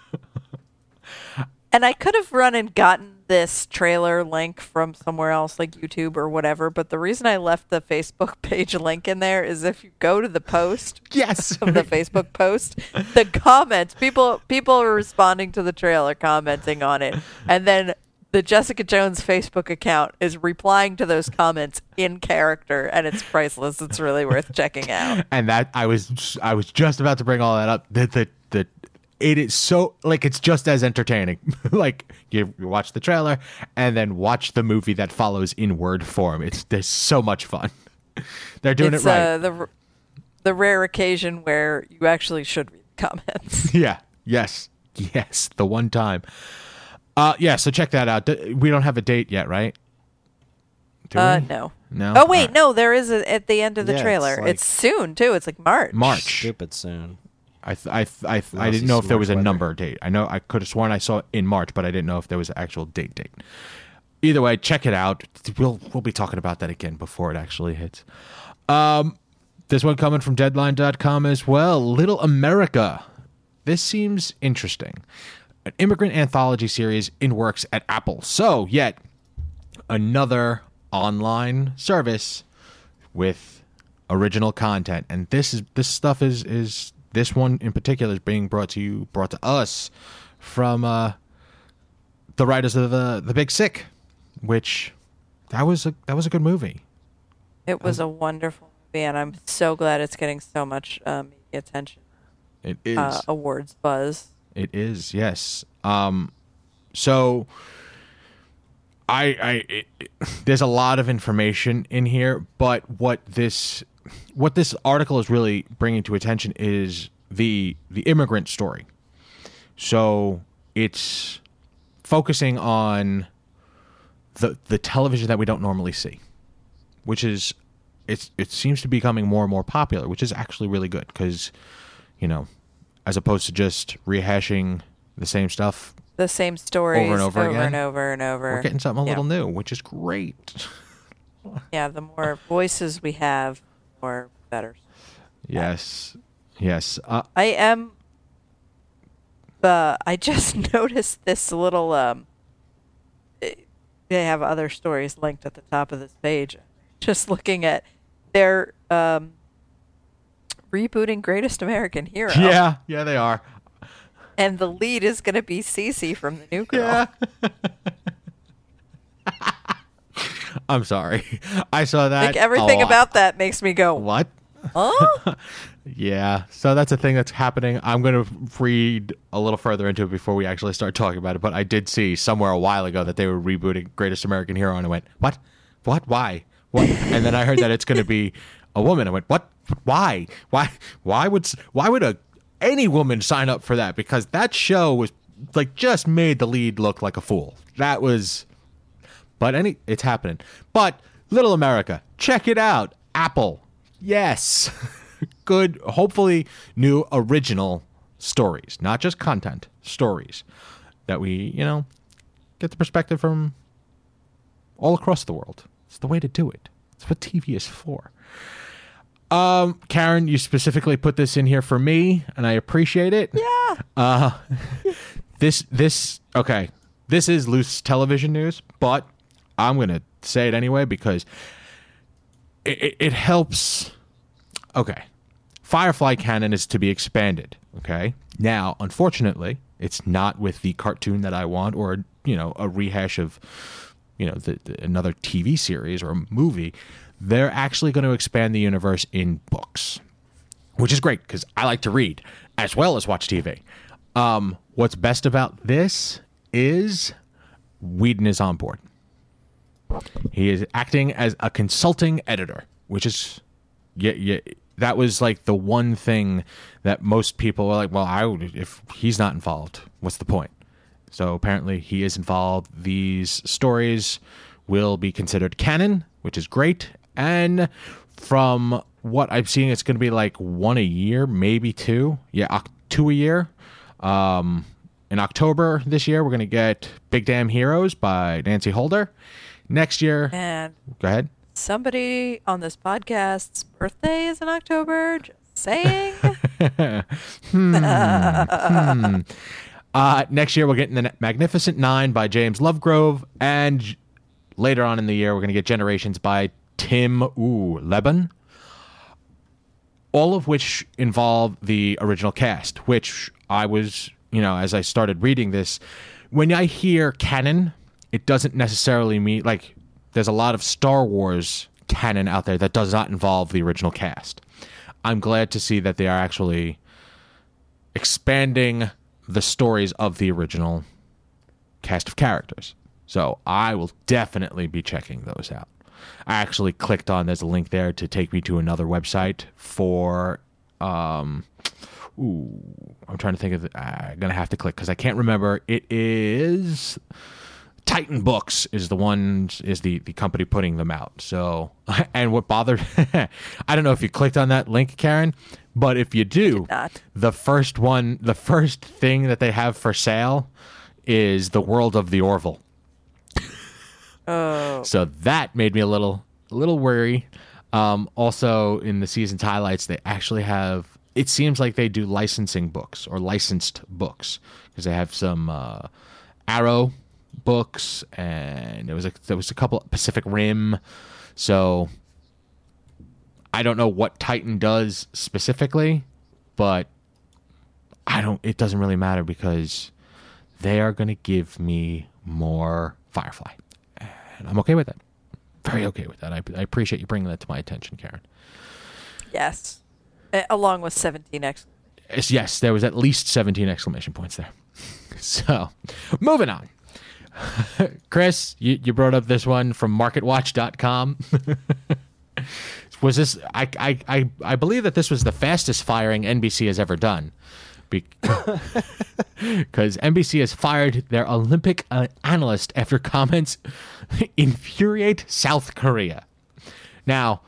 And I could have run and gotten this trailer link from somewhere else, like YouTube or whatever. But the reason I left the Facebook page link in there is if you go to the post yes, of the Facebook post, the comments people people are responding to the trailer, commenting on it, and then the Jessica Jones Facebook account is replying to those comments in character, and it's priceless. It's really worth checking out. and that I was I was just about to bring all that up. That the the it is so like it's just as entertaining. like you, you watch the trailer and then watch the movie that follows in word form. It's there's so much fun. They're doing it's it right. uh, the the rare occasion where you actually should read comments. yeah. Yes. Yes. The one time. Uh yeah. So check that out. We don't have a date yet, right? Do Uh, we? no. No? Oh wait, Alright. no. There is a, at the end of the Yeah, it's trailer. like- it's soon too. It's like March. March. Stupid soon. I th- I th- I, th- I didn't know if there was a weather. number date. I know I could have sworn I saw it in March, but I didn't know if there was an actual date date. Either way, check it out. We'll we'll be talking about that again before it actually hits. Um, this one coming from Deadline.com as well. Little America. This seems interesting. An immigrant anthology series in works at Apple. So yet another online service with original content and this is this stuff is is this one in particular is being brought to you brought to us from uh the writers of the the big sick which that was a that was a good movie It was a wonderful movie, and I'm so glad it's getting so much um, attention, it is uh, awards buzz. It is, yes. Um, so I, I, it, it- there's a lot of information in here, but what this, what this article is really bringing to attention is the the immigrant story. So it's focusing on the the television that we don't normally see, which is it's it seems to be becoming more and more popular, which is actually really good because you know, as opposed to just rehashing the same stuff, The same stories Over and over again? and over and over. we're getting something a Yeah. little new, which is great. Yeah, the more voices we have, the more better. yes, yes. Uh, I am. Uh, I just noticed this little. Um, they have other stories linked at the top of this page. Just looking at, they're um, rebooting Greatest American Hero. yeah, yeah, they are. And the lead is going to be Cece from the New Girl. Yeah. I'm sorry. I saw that. Like everything a lot. about that makes me go, what? huh? Yeah, so that's a thing that's happening. I'm going to read a little further into it before we actually start talking about it. But I did see somewhere a while ago that they were rebooting Greatest American Hero, and I went, "What? What? Why? What?" And then I heard that it's going to be a woman. I went, "What? Why? Why? Why would why would a any woman sign up for that? Because that show was like just made the lead look like a fool. That was." But any, it's happening. But Little America, check it out. Apple, yes, good. Hopefully, new original stories, not just content, stories that we, you know, get the perspective from all across the world. It's the way to do it. It's what TV is for. Um, Karen, you specifically put this in here for me, and I appreciate it. yeah. Uh, this this okay. This is loose television news, but I'm gonna say it anyway because it, it, it helps. Okay, Firefly canon is to be expanded. Okay, now unfortunately, it's not with the cartoon that I want, or you know, a rehash of you know the, the, another TV series or a movie. They're actually going to expand the universe in books which is great because I like to read as well as watch TV. Um, what's best about this is Whedon is on board. He is acting as a consulting editor, which is yeah, yeah. That was like the one thing that most people are like, well, I would if he's not involved, what's the point? So apparently he is involved. These stories will be considered canon, which is great. And from what I'm seeing, it's going to be like one a year, maybe two. Yeah, two a year. Um, in October this year, we're going to get Big Damn Heroes by Nancy Holder. Next year, And go ahead. somebody on this podcast's birthday is in October. Just saying. Hmm. Uh, next year, we're getting the Magnificent Nine by James Lovegrove, and later on in the year, we're going to get Generations by Tim Ooh Lebbon. All of which involve the original cast, which I was, you know, as I started reading this, when I hear canon, it doesn't necessarily mean like there's a lot of Star Wars canon out there that does not involve the original cast. I'm glad to see that they are actually expanding the stories of the original cast of characters. So I will definitely be checking those out. I actually clicked on there's a link there to take me to another website for um ooh I'm trying to think of the, I'm going to have to click cuz I can't remember. It is Titan Books is the one is the the company putting them out. So and what bothered I don't know if you clicked on that link Karen, but if you do, the first one the first thing that they have for sale is the world of the Orville. Oh, So that made me a little a little worry. Um, also, in the season's highlights, they actually have. It seems like they do licensing books or licensed books because they have some uh, Arrow books and there was a there was a couple Pacific Rim. So I don't know what Titan does specifically, but I don't. It doesn't really matter because they are going to give me more Firefly, and I'm okay with that. Very okay with that. I, I appreciate you bringing that to my attention, Karen. yes. A- along with 17 X. Yes, yes, there was at least 17 exclamation points there. So, moving on. Chris, you, you brought up this one from marketwatch.com. was this I, I I I believe that this was the fastest firing NBC has ever done. Because NBC has fired their Olympic uh, analyst after comments infuriate South Korea. Now,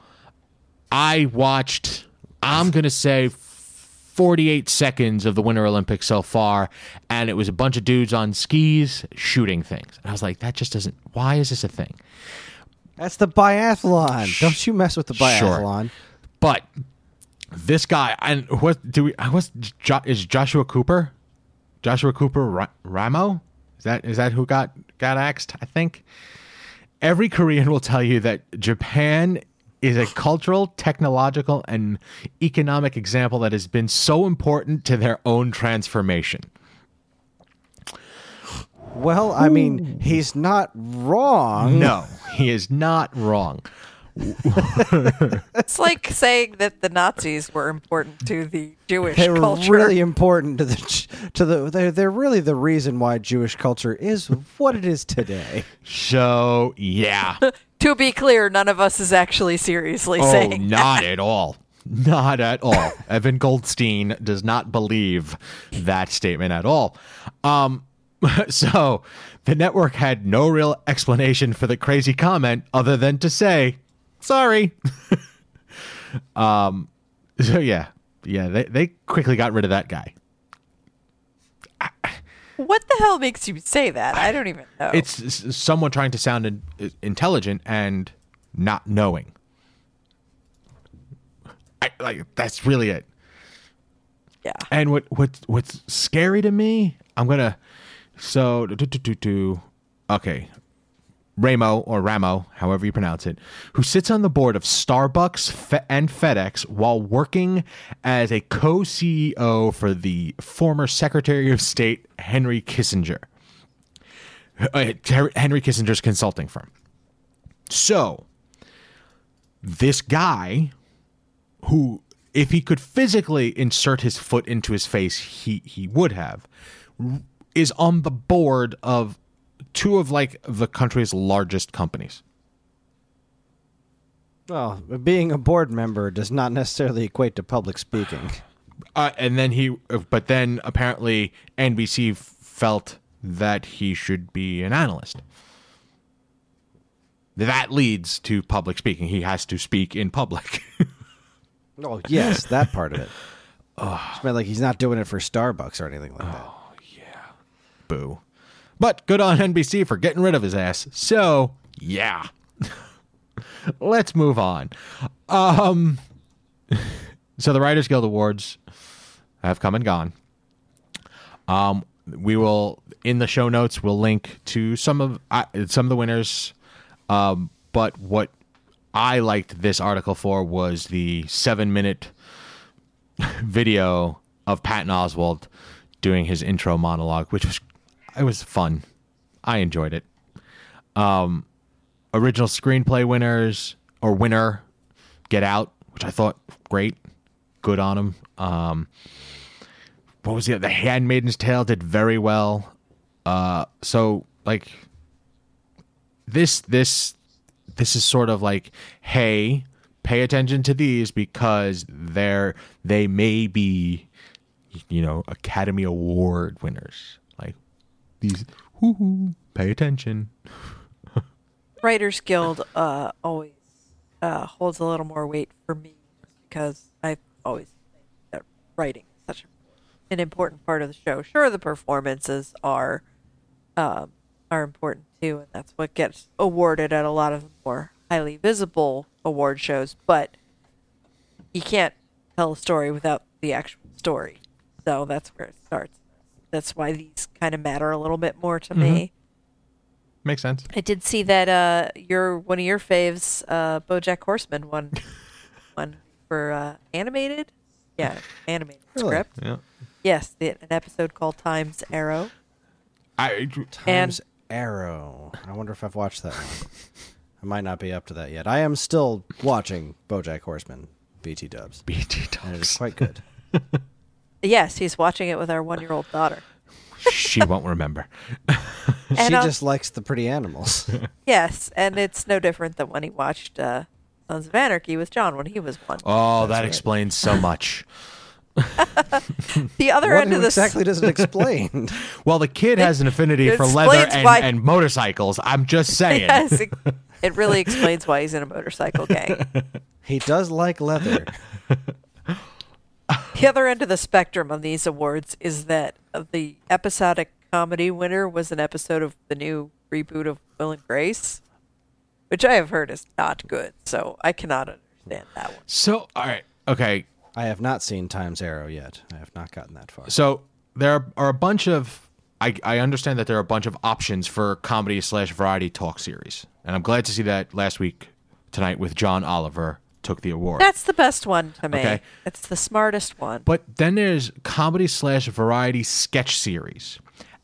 I watched, I'm going to say 48 seconds of the Winter Olympics so far, and it was a bunch of dudes on skis shooting things. And I was like, that just doesn't, why is this a thing? That's the biathlon. Don't you mess with the Sure. biathlon. But this guy, and what do we, what's, Jo- is Joshua Cooper? Joshua Cooper Ra- Ramo? Is that, is that who got, got axed? I think. Every Korean will tell you that Japan is a cultural, technological, and economic example that has been so important to their own transformation. Well, I mean, he's not wrong. No, he is not wrong. It's like saying that the Nazis were important to the Jewish They were culture. really important to the to the. They're, they're really the reason why Jewish culture is what it is today. So, yeah. to be clear, none of us is actually seriously saying. Oh, saying not at all. Not at all. Evan Goldstein does not believe that statement at all. Um, so the network had no real explanation for the crazy comment other than to say, sorry. um, so yeah, yeah, they, they quickly got rid of that guy. What the hell makes you say that? I don't even know. It's s- someone trying to sound in, intelligent and not knowing. I, like that's really it. yeah. And what what what's scary to me? I'm gonna so do, do, do, do, okay. Ramo or Ramo, however you pronounce it, who sits on the board of Starbucks and FedEx while working as a co-CEO for the former Secretary of State Henry Kissinger. Uh, Henry Kissinger's consulting firm. So, this guy who if he could physically insert his foot into his face he he would have is on the board of two of like the country's largest companies Well, being a board member does not necessarily equate to public speaking. uh, and then he but then apparently NBC felt that he should be an analyst that leads to public speaking he has to speak in public Oh, yes, that part of it. It's meant like he's not doing it for Starbucks or anything like that. Oh yeah, boo. But good on NBC for getting rid of his ass. So, yeah. Let's move on. Um so the Writers Guild Awards have come and gone. Um we will in the show notes we'll link to some of uh, some of the winners um but what I liked this article for was the 7 minute video of Patton Oswalt doing his intro monologue, which was it was fun. I enjoyed it. Um, original screenplay winners or winner, Get Out, which I thought great, good on him. Um, what was the The Handmaiden's Tale did very well. Uh, so like this this this is sort of like, hey, pay attention to these because they're they may be, you know, Academy Award winners. These, whoo pay attention. Writers Guild uh, always uh, holds a little more weight for me because I've always think that writing is such an important part of the show. Sure, the performances are um, are important too, and that's what gets awarded at a lot of the more highly visible award shows. But you can't tell a story without the actual story, so that's where it starts. That's why these kind of matter a little bit more to me. Makes sense. I did see that uh, your one of your faves, uh, BoJack Horseman, won one for uh, animated. Yeah, animated Really? script. Yeah. Yes, the, an episode called Times Arrow. I Times Arrow. I wonder if I've watched that one. I might not be up to that yet. I am still watching BoJack Horseman, BT Dubs, BT and it is quite good. Yes, he's watching it with our one-year-old daughter. She won't remember. And, she uh, just likes the pretty animals. Yes, and it's no different than when he watched uh, Sons of Anarchy with John when he was one. Oh, that right. explains so much. the other what end of the exactly doesn't explain? Well, the kid has an affinity it for leather and, why- and motorcycles. I'm just saying. yes, it, it really explains why he's in a motorcycle gang. he does like leather. The other end of the spectrum on these awards is that the episodic comedy winner was an episode of the new reboot of Will and Grace, which I have heard is not good. So I cannot understand that one. So, all right, okay. I have not seen Times Arrow yet. I have not gotten that far. So there are a bunch of. I, I understand that there are a bunch of options for comedy slash variety talk series, and I'm glad to see that last week tonight with John Oliver took the award. That's the best one to me. Okay. It's the smartest one. But then there's comedy slash variety sketch series.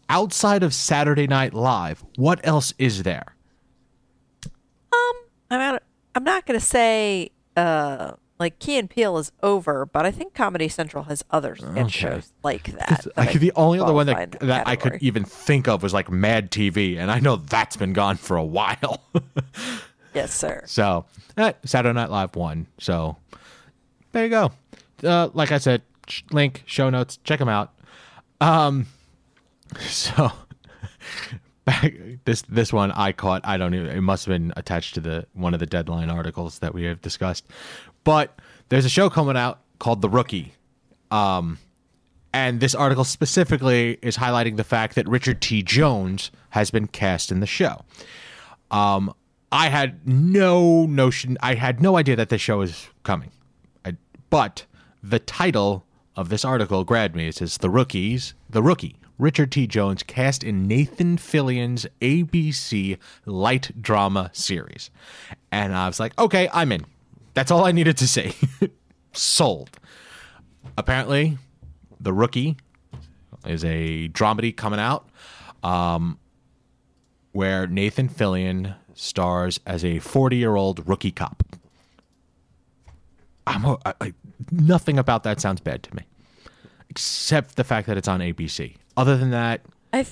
Outside of Saturday Night Live, what else is there? Um, I'm not, I'm not going to say uh like Key and Peele is over, but I think Comedy Central has other sketch shows like that. that Like the only other one that, that that I could even think of was like Mad TV, and I know that's been gone for a while. Yes, sir. so eh, Saturday Night Live won. So there you go. Uh, like I said, sh- link show notes. Check them out. Um, so back this this one I caught. I don't even. It must have been attached to the one of the deadline articles that we have discussed. But there's a show coming out called The Rookie. Um, and this article specifically is highlighting the fact that Richard T. Jones has been cast in the show. Um, I had no notion, I had no idea that this show is coming. I, but the title of this article grabbed me. It says The Rookies, The Rookie, Richard T. Jones cast in Nathan Fillion's ABC light drama series. And I was like, okay, I'm in. That's all I needed to say. Sold. Apparently, The Rookie is a dramedy coming out um, where Nathan Fillion stars as a 40 year old rookie cop. I'm a, I, I- nothing about that sounds bad to me, except the fact that it's on ABC. Other than that, I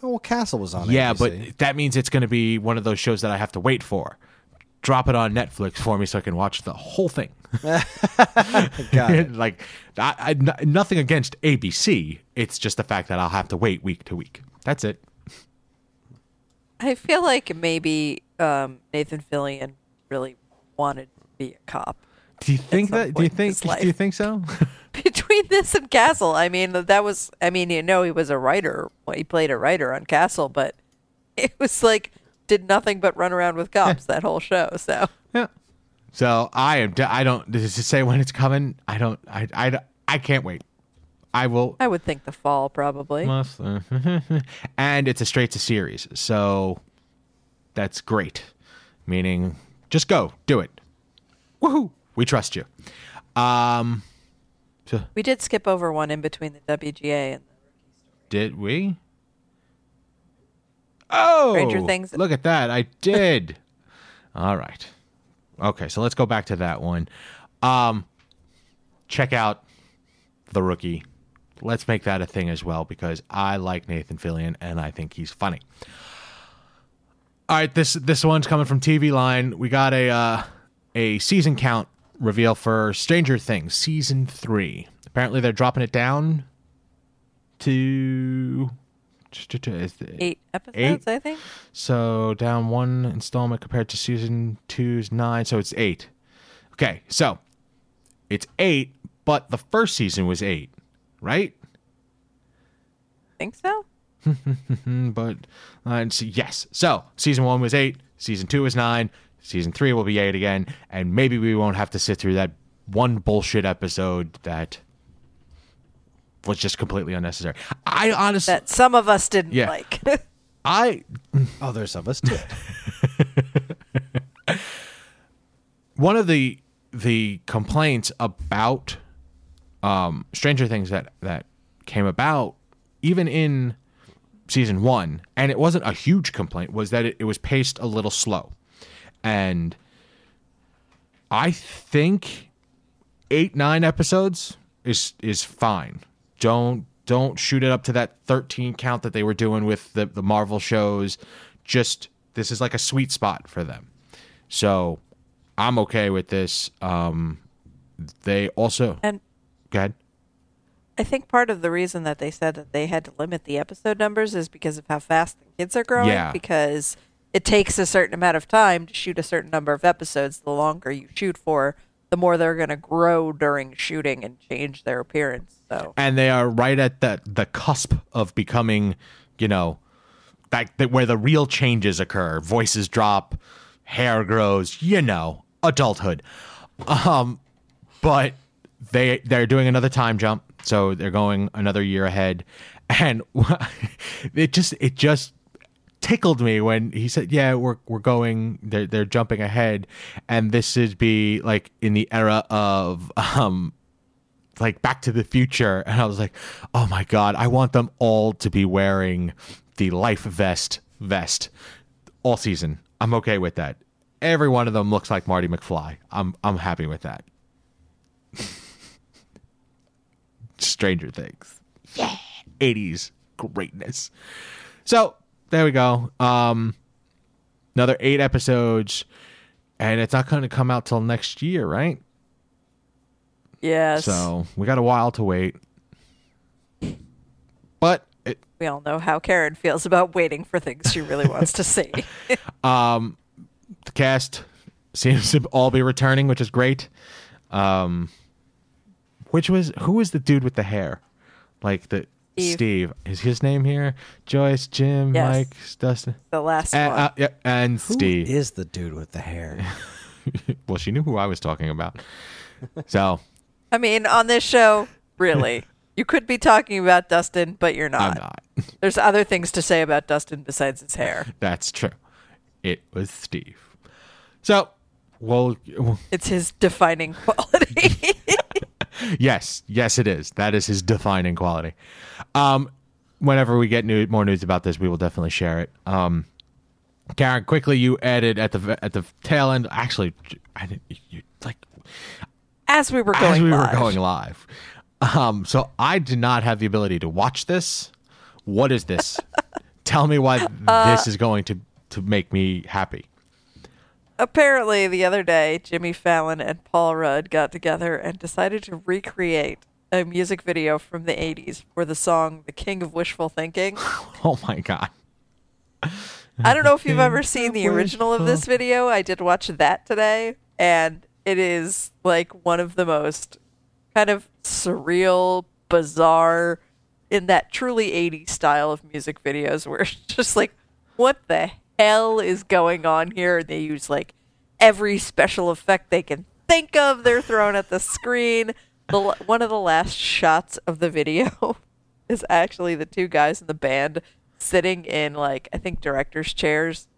Oh, well, Castle was on. yeah, ABC. but that means it's going to be one of those shows that I have to wait for. Drop it on Netflix for me so I can watch the whole thing. Got it. like, I, I, n- nothing against ABC. It's just the fact that I'll have to wait week to week. That's it. I feel like maybe um, Nathan Fillion really wanted to be a cop. Do you think that? Do you think? Do you think so? Between this and Castle, I mean, that was, I mean, you know, he was a writer. Well, he played a writer on Castle, but it was like, did nothing but run around with cops that whole show. So Yeah. So I am. I don't. Does it say when it's coming? I don't. I. I. I can't wait. I will. I would think the fall probably. Must- and it's a straight to series, so that's great. Meaning, just go, do it. Woohoo! We trust you. Um, so We did skip over one in between the WGA and the did we? Oh, Stranger Things. Look at that. I did. All right. Okay, so let's go back to that one. Um, check out the rookie. Let's make that a thing as well because I like Nathan Fillion and I think he's funny. All right, this this one's coming from TV Line. We got a uh, a season count reveal for Stranger Things season three. Apparently, they're dropping it down to Eight episodes, I think. so down one installment compared to season two's nine, so it's eight. Okay, so it's eight, but the first season was eight, right? Think so. But uh, and so- yes, so season one was eight, season two was nine, season three will be eight again, and maybe we won't have to sit through that one bullshit episode that was just completely unnecessary. I honestly, That some of us didn't Yeah. like. I Others of us did. one of the the complaints about um, Stranger Things that that came about even in season one, and it wasn't a huge complaint, was that it, it was paced a little slow, and I think eight nine episodes is is fine. Don't don't shoot it up to that thirteen count that they were doing with the the Marvel shows. Just this is like a sweet spot for them. So I'm okay with this. Um, they also and go ahead. I think part of the reason that they said that they had to limit the episode numbers is because of how fast the kids are growing. Yeah. Because it takes a certain amount of time to shoot a certain number of episodes. The longer you shoot for, the more they're going to grow during shooting and change their appearance. So and they are right at the the cusp of becoming, you know, that, that where the real changes occur. Voices drop, hair grows, you know, adulthood. Um, but they they're doing another time jump, so they're going another year ahead, and it just it just tickled me when he said, "Yeah, we're we're going. They're they're jumping ahead, and this is be like in the era of um." like Back to the Future, and I was like, "Oh my god, I want them all to be wearing the life vest vest all season. I'm okay with that. Every one of them looks like Marty McFly. I'm I'm happy with that." Stranger Things, yeah, 80s greatness. So there we go. Um, another eight episodes, and it's not going to come out till next year, right? yes, So we got a while to wait. But it, we all know how Karen feels about waiting for things she really wants to see. um, the cast seems to all be returning, which is great. Um, which was who was the dude with the hair? Like the Steve. Steve. Is his name here? Joyce, Jim, Yes. Mike, Dustin, the last and, one. uh, yeah, and Who Steve. is the dude with the hair? well, she knew who I was talking about. So I mean, on this show, really, you could be talking about Dustin, but you're I'm not. not. There's other things to say about Dustin besides his hair. That's true. It was Steve. So, well, It's his defining quality. Yes, yes, it is. That is his defining quality. Um, whenever we get new, more news about this, we will definitely share it. Um, Karen, quickly, you added at the at the tail end. Actually, I didn't. You, like As we were going as we live. were going live. Um, so I did not have the ability to watch this. What is this? Tell me why Uh, this is going to to make me happy. Apparently, the other day, Jimmy Fallon and Paul Rudd got together and decided to recreate a music video from the 80s for the song The King of Wishful Thinking. Oh my god! I don't know if you've ever seen the original of this video. I did watch that today, and it is like one of the most kind of surreal, bizarre, in that truly 80s style of music videos where it's just like, what the hell is going on here? And they use like every special effect they can think of, they're thrown at the screen. The, one of the last shots of the video is actually the two guys in the band sitting in like I think directors' chairs,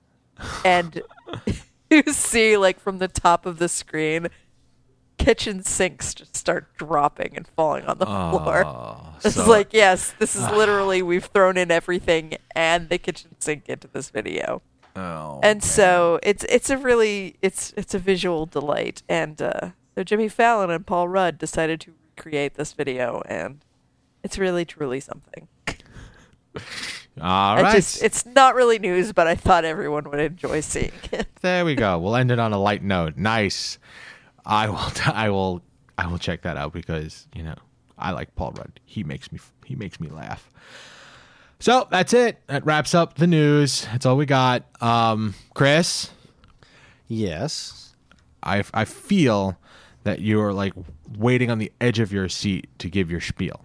and you see like from the top of the screen, kitchen sinks just start dropping and falling on the floor. It's so- like, yes, this is literally we've thrown in everything and the kitchen sink into this video. Oh, and so it's it's a really it's it's a visual delight and uh, so jimmy fallon and paul rudd decided to recreate this video and it's really truly something all I right. just, it's not really news but i thought everyone would enjoy seeing it There we go. We'll end it on a light note. Nice. I will. I will. I will check that out because you know I like Paul Rudd. He makes me. He makes me laugh. So that's it. That wraps up the news. That's all we got. Um, Chris, Yes. I I feel that you're like waiting on the edge of your seat to give your spiel.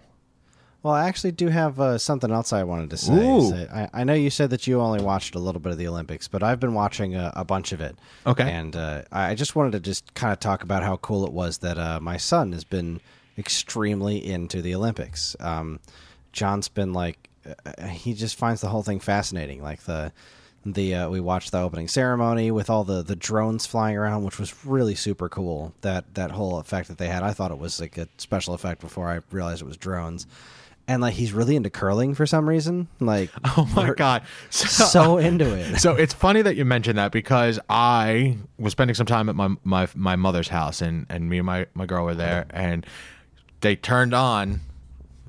Well, I actually do have uh, something else I wanted to say. Ooh. So I, I know you said that you only watched a little bit of the Olympics, but I've been watching a, a bunch of it. Okay. And uh, I just wanted to just kind of talk about how cool it was that uh, my son has been extremely into the Olympics. Um, John's been like, uh, he just finds the whole thing fascinating. Like the the uh, we watched the opening ceremony with all the the drones flying around, which was really super cool. That that whole effect that they had, I thought it was like a special effect before I realized it was drones. And like he's really into curling for some reason. Like Oh my god! so into it. so it's funny that you mentioned that because I was spending some time at my my, my mother's house and, and me and my, my girl were there and they turned on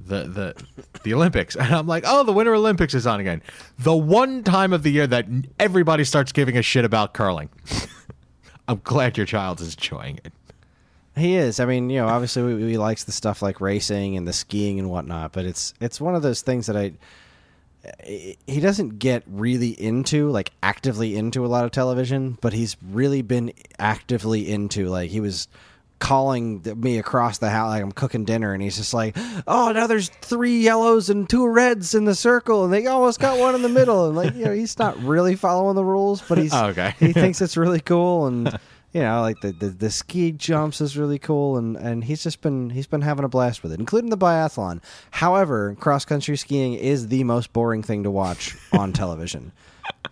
the the the Olympics and I'm like, oh, the Winter Olympics is on again. The one time of the year that everybody starts giving a shit about curling. I'm glad your child is enjoying it. He is. I mean, you know, obviously we, he likes the stuff like racing and the skiing and whatnot, but it's it's one of those things that I he doesn't get really into like actively into a lot of television, but he's really been actively into like he was calling me across the house like I'm cooking dinner and he's just like, "Oh, now there's three yellows and two reds in the circle and they almost got one in the middle." And like, you know, he's not really following the rules, but he's Oh, okay. he thinks it's really cool and you know like the, the the ski jumps is really cool and and he's just been he's been having a blast with it including the biathlon however cross country skiing is the most boring thing to watch on television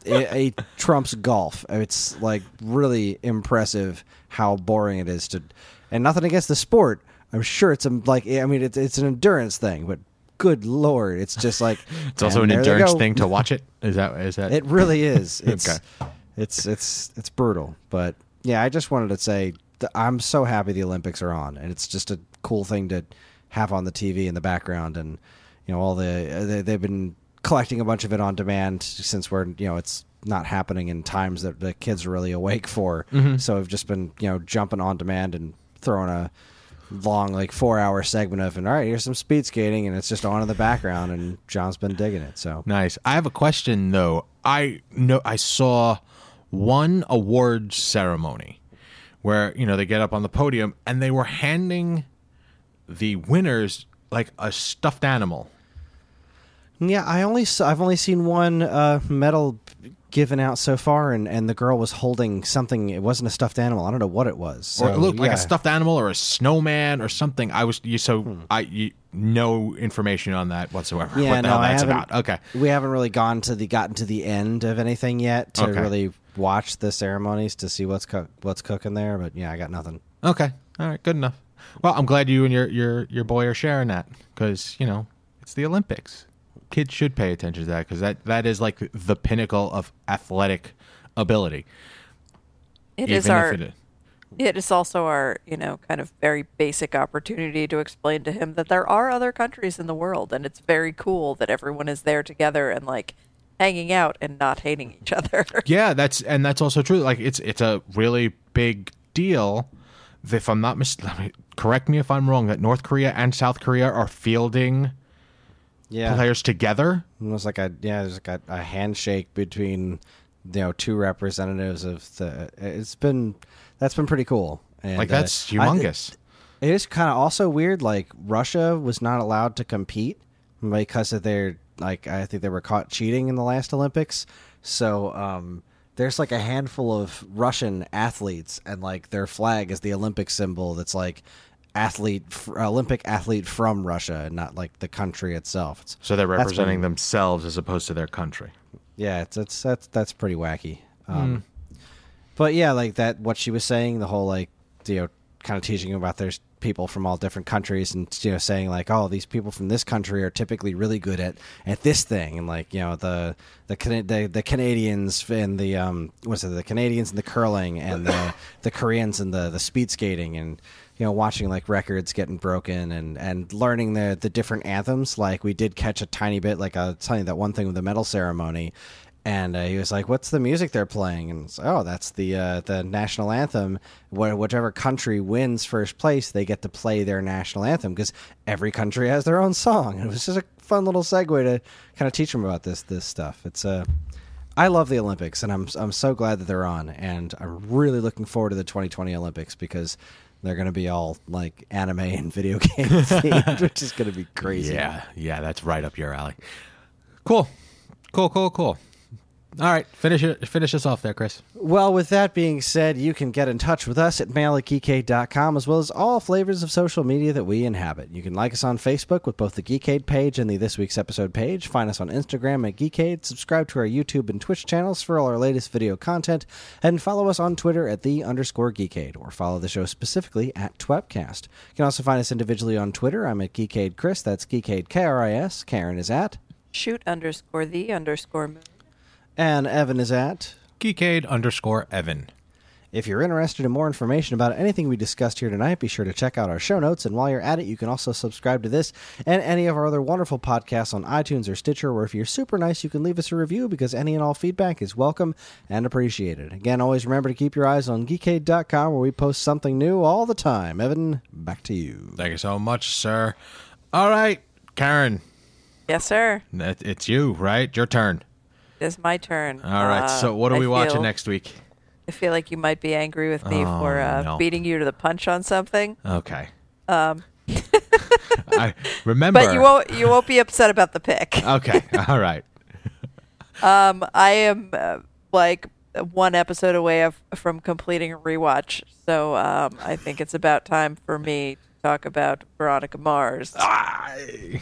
it, it trumps golf it's like really impressive how boring it is to and nothing against the sport i'm sure it's a like i mean it's, it's an endurance thing but good lord it's just like It's also an endurance thing to watch it. Is that is that It really is. It's Okay. it's it's it's brutal. But yeah, I just wanted to say I'm so happy the Olympics are on, and it's just a cool thing to have on the TV in the background, and you know all the they, they've been collecting a bunch of it on demand since we're you know it's not happening in times that the kids are really awake for. Mm-hmm. So I've just been you know jumping on demand and throwing a long like four hour segment of and all right here's some speed skating and it's just on in the background and john's been digging it so Nice. I have a question though. I know I saw one awards ceremony where you know they get up on the podium and they were handing the winners like a stuffed animal. Yeah, I only saw, I've only seen one uh, medal given out so far, and, and the girl was holding something. It wasn't a stuffed animal. I don't know what it was. or it So, looked like a stuffed animal or a snowman or something. I was you so I you, no information on that whatsoever. Hmm. Yeah, what no, I that's haven't. about. Okay. we haven't really gone to the gotten to the end of anything yet to Okay. really watch the ceremonies to see what's cook what's cooking there. But yeah, I got nothing. Okay. All right. Good enough. Well, I'm glad you and your your your boy are sharing that because you know it's the Olympics. Kids should pay attention to that because that that is like the pinnacle of athletic ability. It is our it- it is also our you know kind of very basic opportunity to explain to him that there are other countries in the world and it's very cool that everyone is there together and like hanging out and not hating each other Yeah, that's and that's also true. Like it's it's a really big deal. If I'm not mis- correct me if I'm wrong. That North Korea and South Korea are fielding Yeah, players together. Almost like a yeah, there's like a, a handshake between you know two representatives of the. It's been that's been pretty cool. And, Like uh, that's I- humongous. It is kind of also weird. Like Russia was not allowed to compete because of their like I think they were caught cheating in the last Olympics. So um, there's like a handful of Russian athletes, and like their flag is the Olympic symbol. That's like athlete Olympic athlete from Russia, and not like the country itself. It's, so they're representing been- themselves as opposed to their country. yeah, it's, it's that's that's pretty wacky. Um, But yeah, like that, what she was saying, the whole like you know kind of teaching about there's people from all different countries and you know saying like oh these people from this country are typically really good at at this thing and like you know the the the, the Canadians and the um what's it the Canadians and the curling and the the Koreans and the the speed skating and you know watching like records getting broken and and learning the the different anthems like we did catch a tiny bit like I was telling you that one thing with the medal ceremony and uh, he was like, "What's the music they're playing?" And it's, oh, that's the uh, the national anthem. Wh- whichever country wins first place, they get to play their national anthem because every country has their own song. And it was just a fun little segue to kind of teach them about this this stuff. It's uh, I love the Olympics, and I'm I'm so glad that they're on, and I'm really looking forward to the 2020 Olympics because they're going to be all like anime and video game themed, which is going to be crazy. Yeah, yeah, that's right up your alley. Cool, cool, cool, cool. All right, finish it. Finish us off there, Chris. Well, with that being said, you can get in touch with us at mail at geekade.com as well as all flavors of social media that we inhabit. You can like us on Facebook with both the Geekade page and the This Week's Episode page. Find us on Instagram at Geekade. Subscribe to our YouTube and Twitch channels for all our latest video content. And follow us on Twitter at the underscore Geekade or follow the show specifically at Twepcast. You can also find us individually on Twitter. I'm at Geekade Chris. That's Geekade K R I S. Karen is at. Shoot underscore the underscore moon. And Evan is at. Geekade underscore Evan. If you're interested in more information about anything we discussed here tonight, be sure to check out our show notes. And while you're at it, you can also subscribe to this and any of our other wonderful podcasts on iTunes or Stitcher, where if you're super nice, you can leave us a review because any and all feedback is welcome and appreciated. Again, always remember to keep your eyes on geekade.com where we post something new all the time. Evan, back to you. Thank you so much, sir. All right, Karen, Yes, sir. it's you, right? Your turn. It's my turn. All right. Uh, so, what are I we watching feel- next week? I feel like you might be angry with me Oh, for uh, no. beating you to the punch on something, Okay. Um. I remember. but you won't. You won't be upset about the pick. Okay. All right. Um, I am uh, like one episode away of, from completing a rewatch, so um, I think it's about time for me talk about Veronica Mars. I-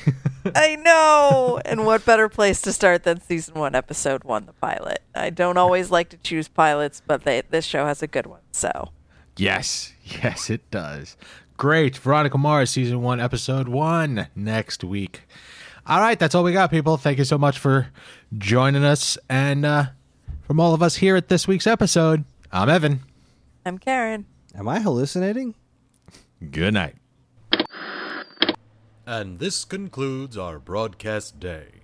I know, and what better place to start than season one, episode one, the pilot? I don't always like to choose pilots, but they, this show has a good one, so. yes. Yes, it does. Great. Veronica Mars, season one, episode one, next week. All right. That's all we got, people. Thank you so much for joining us. And uh, from all of us here at this week's episode, I'm Evan. I'm Karen. Am I hallucinating? Good night. And this concludes our broadcast day.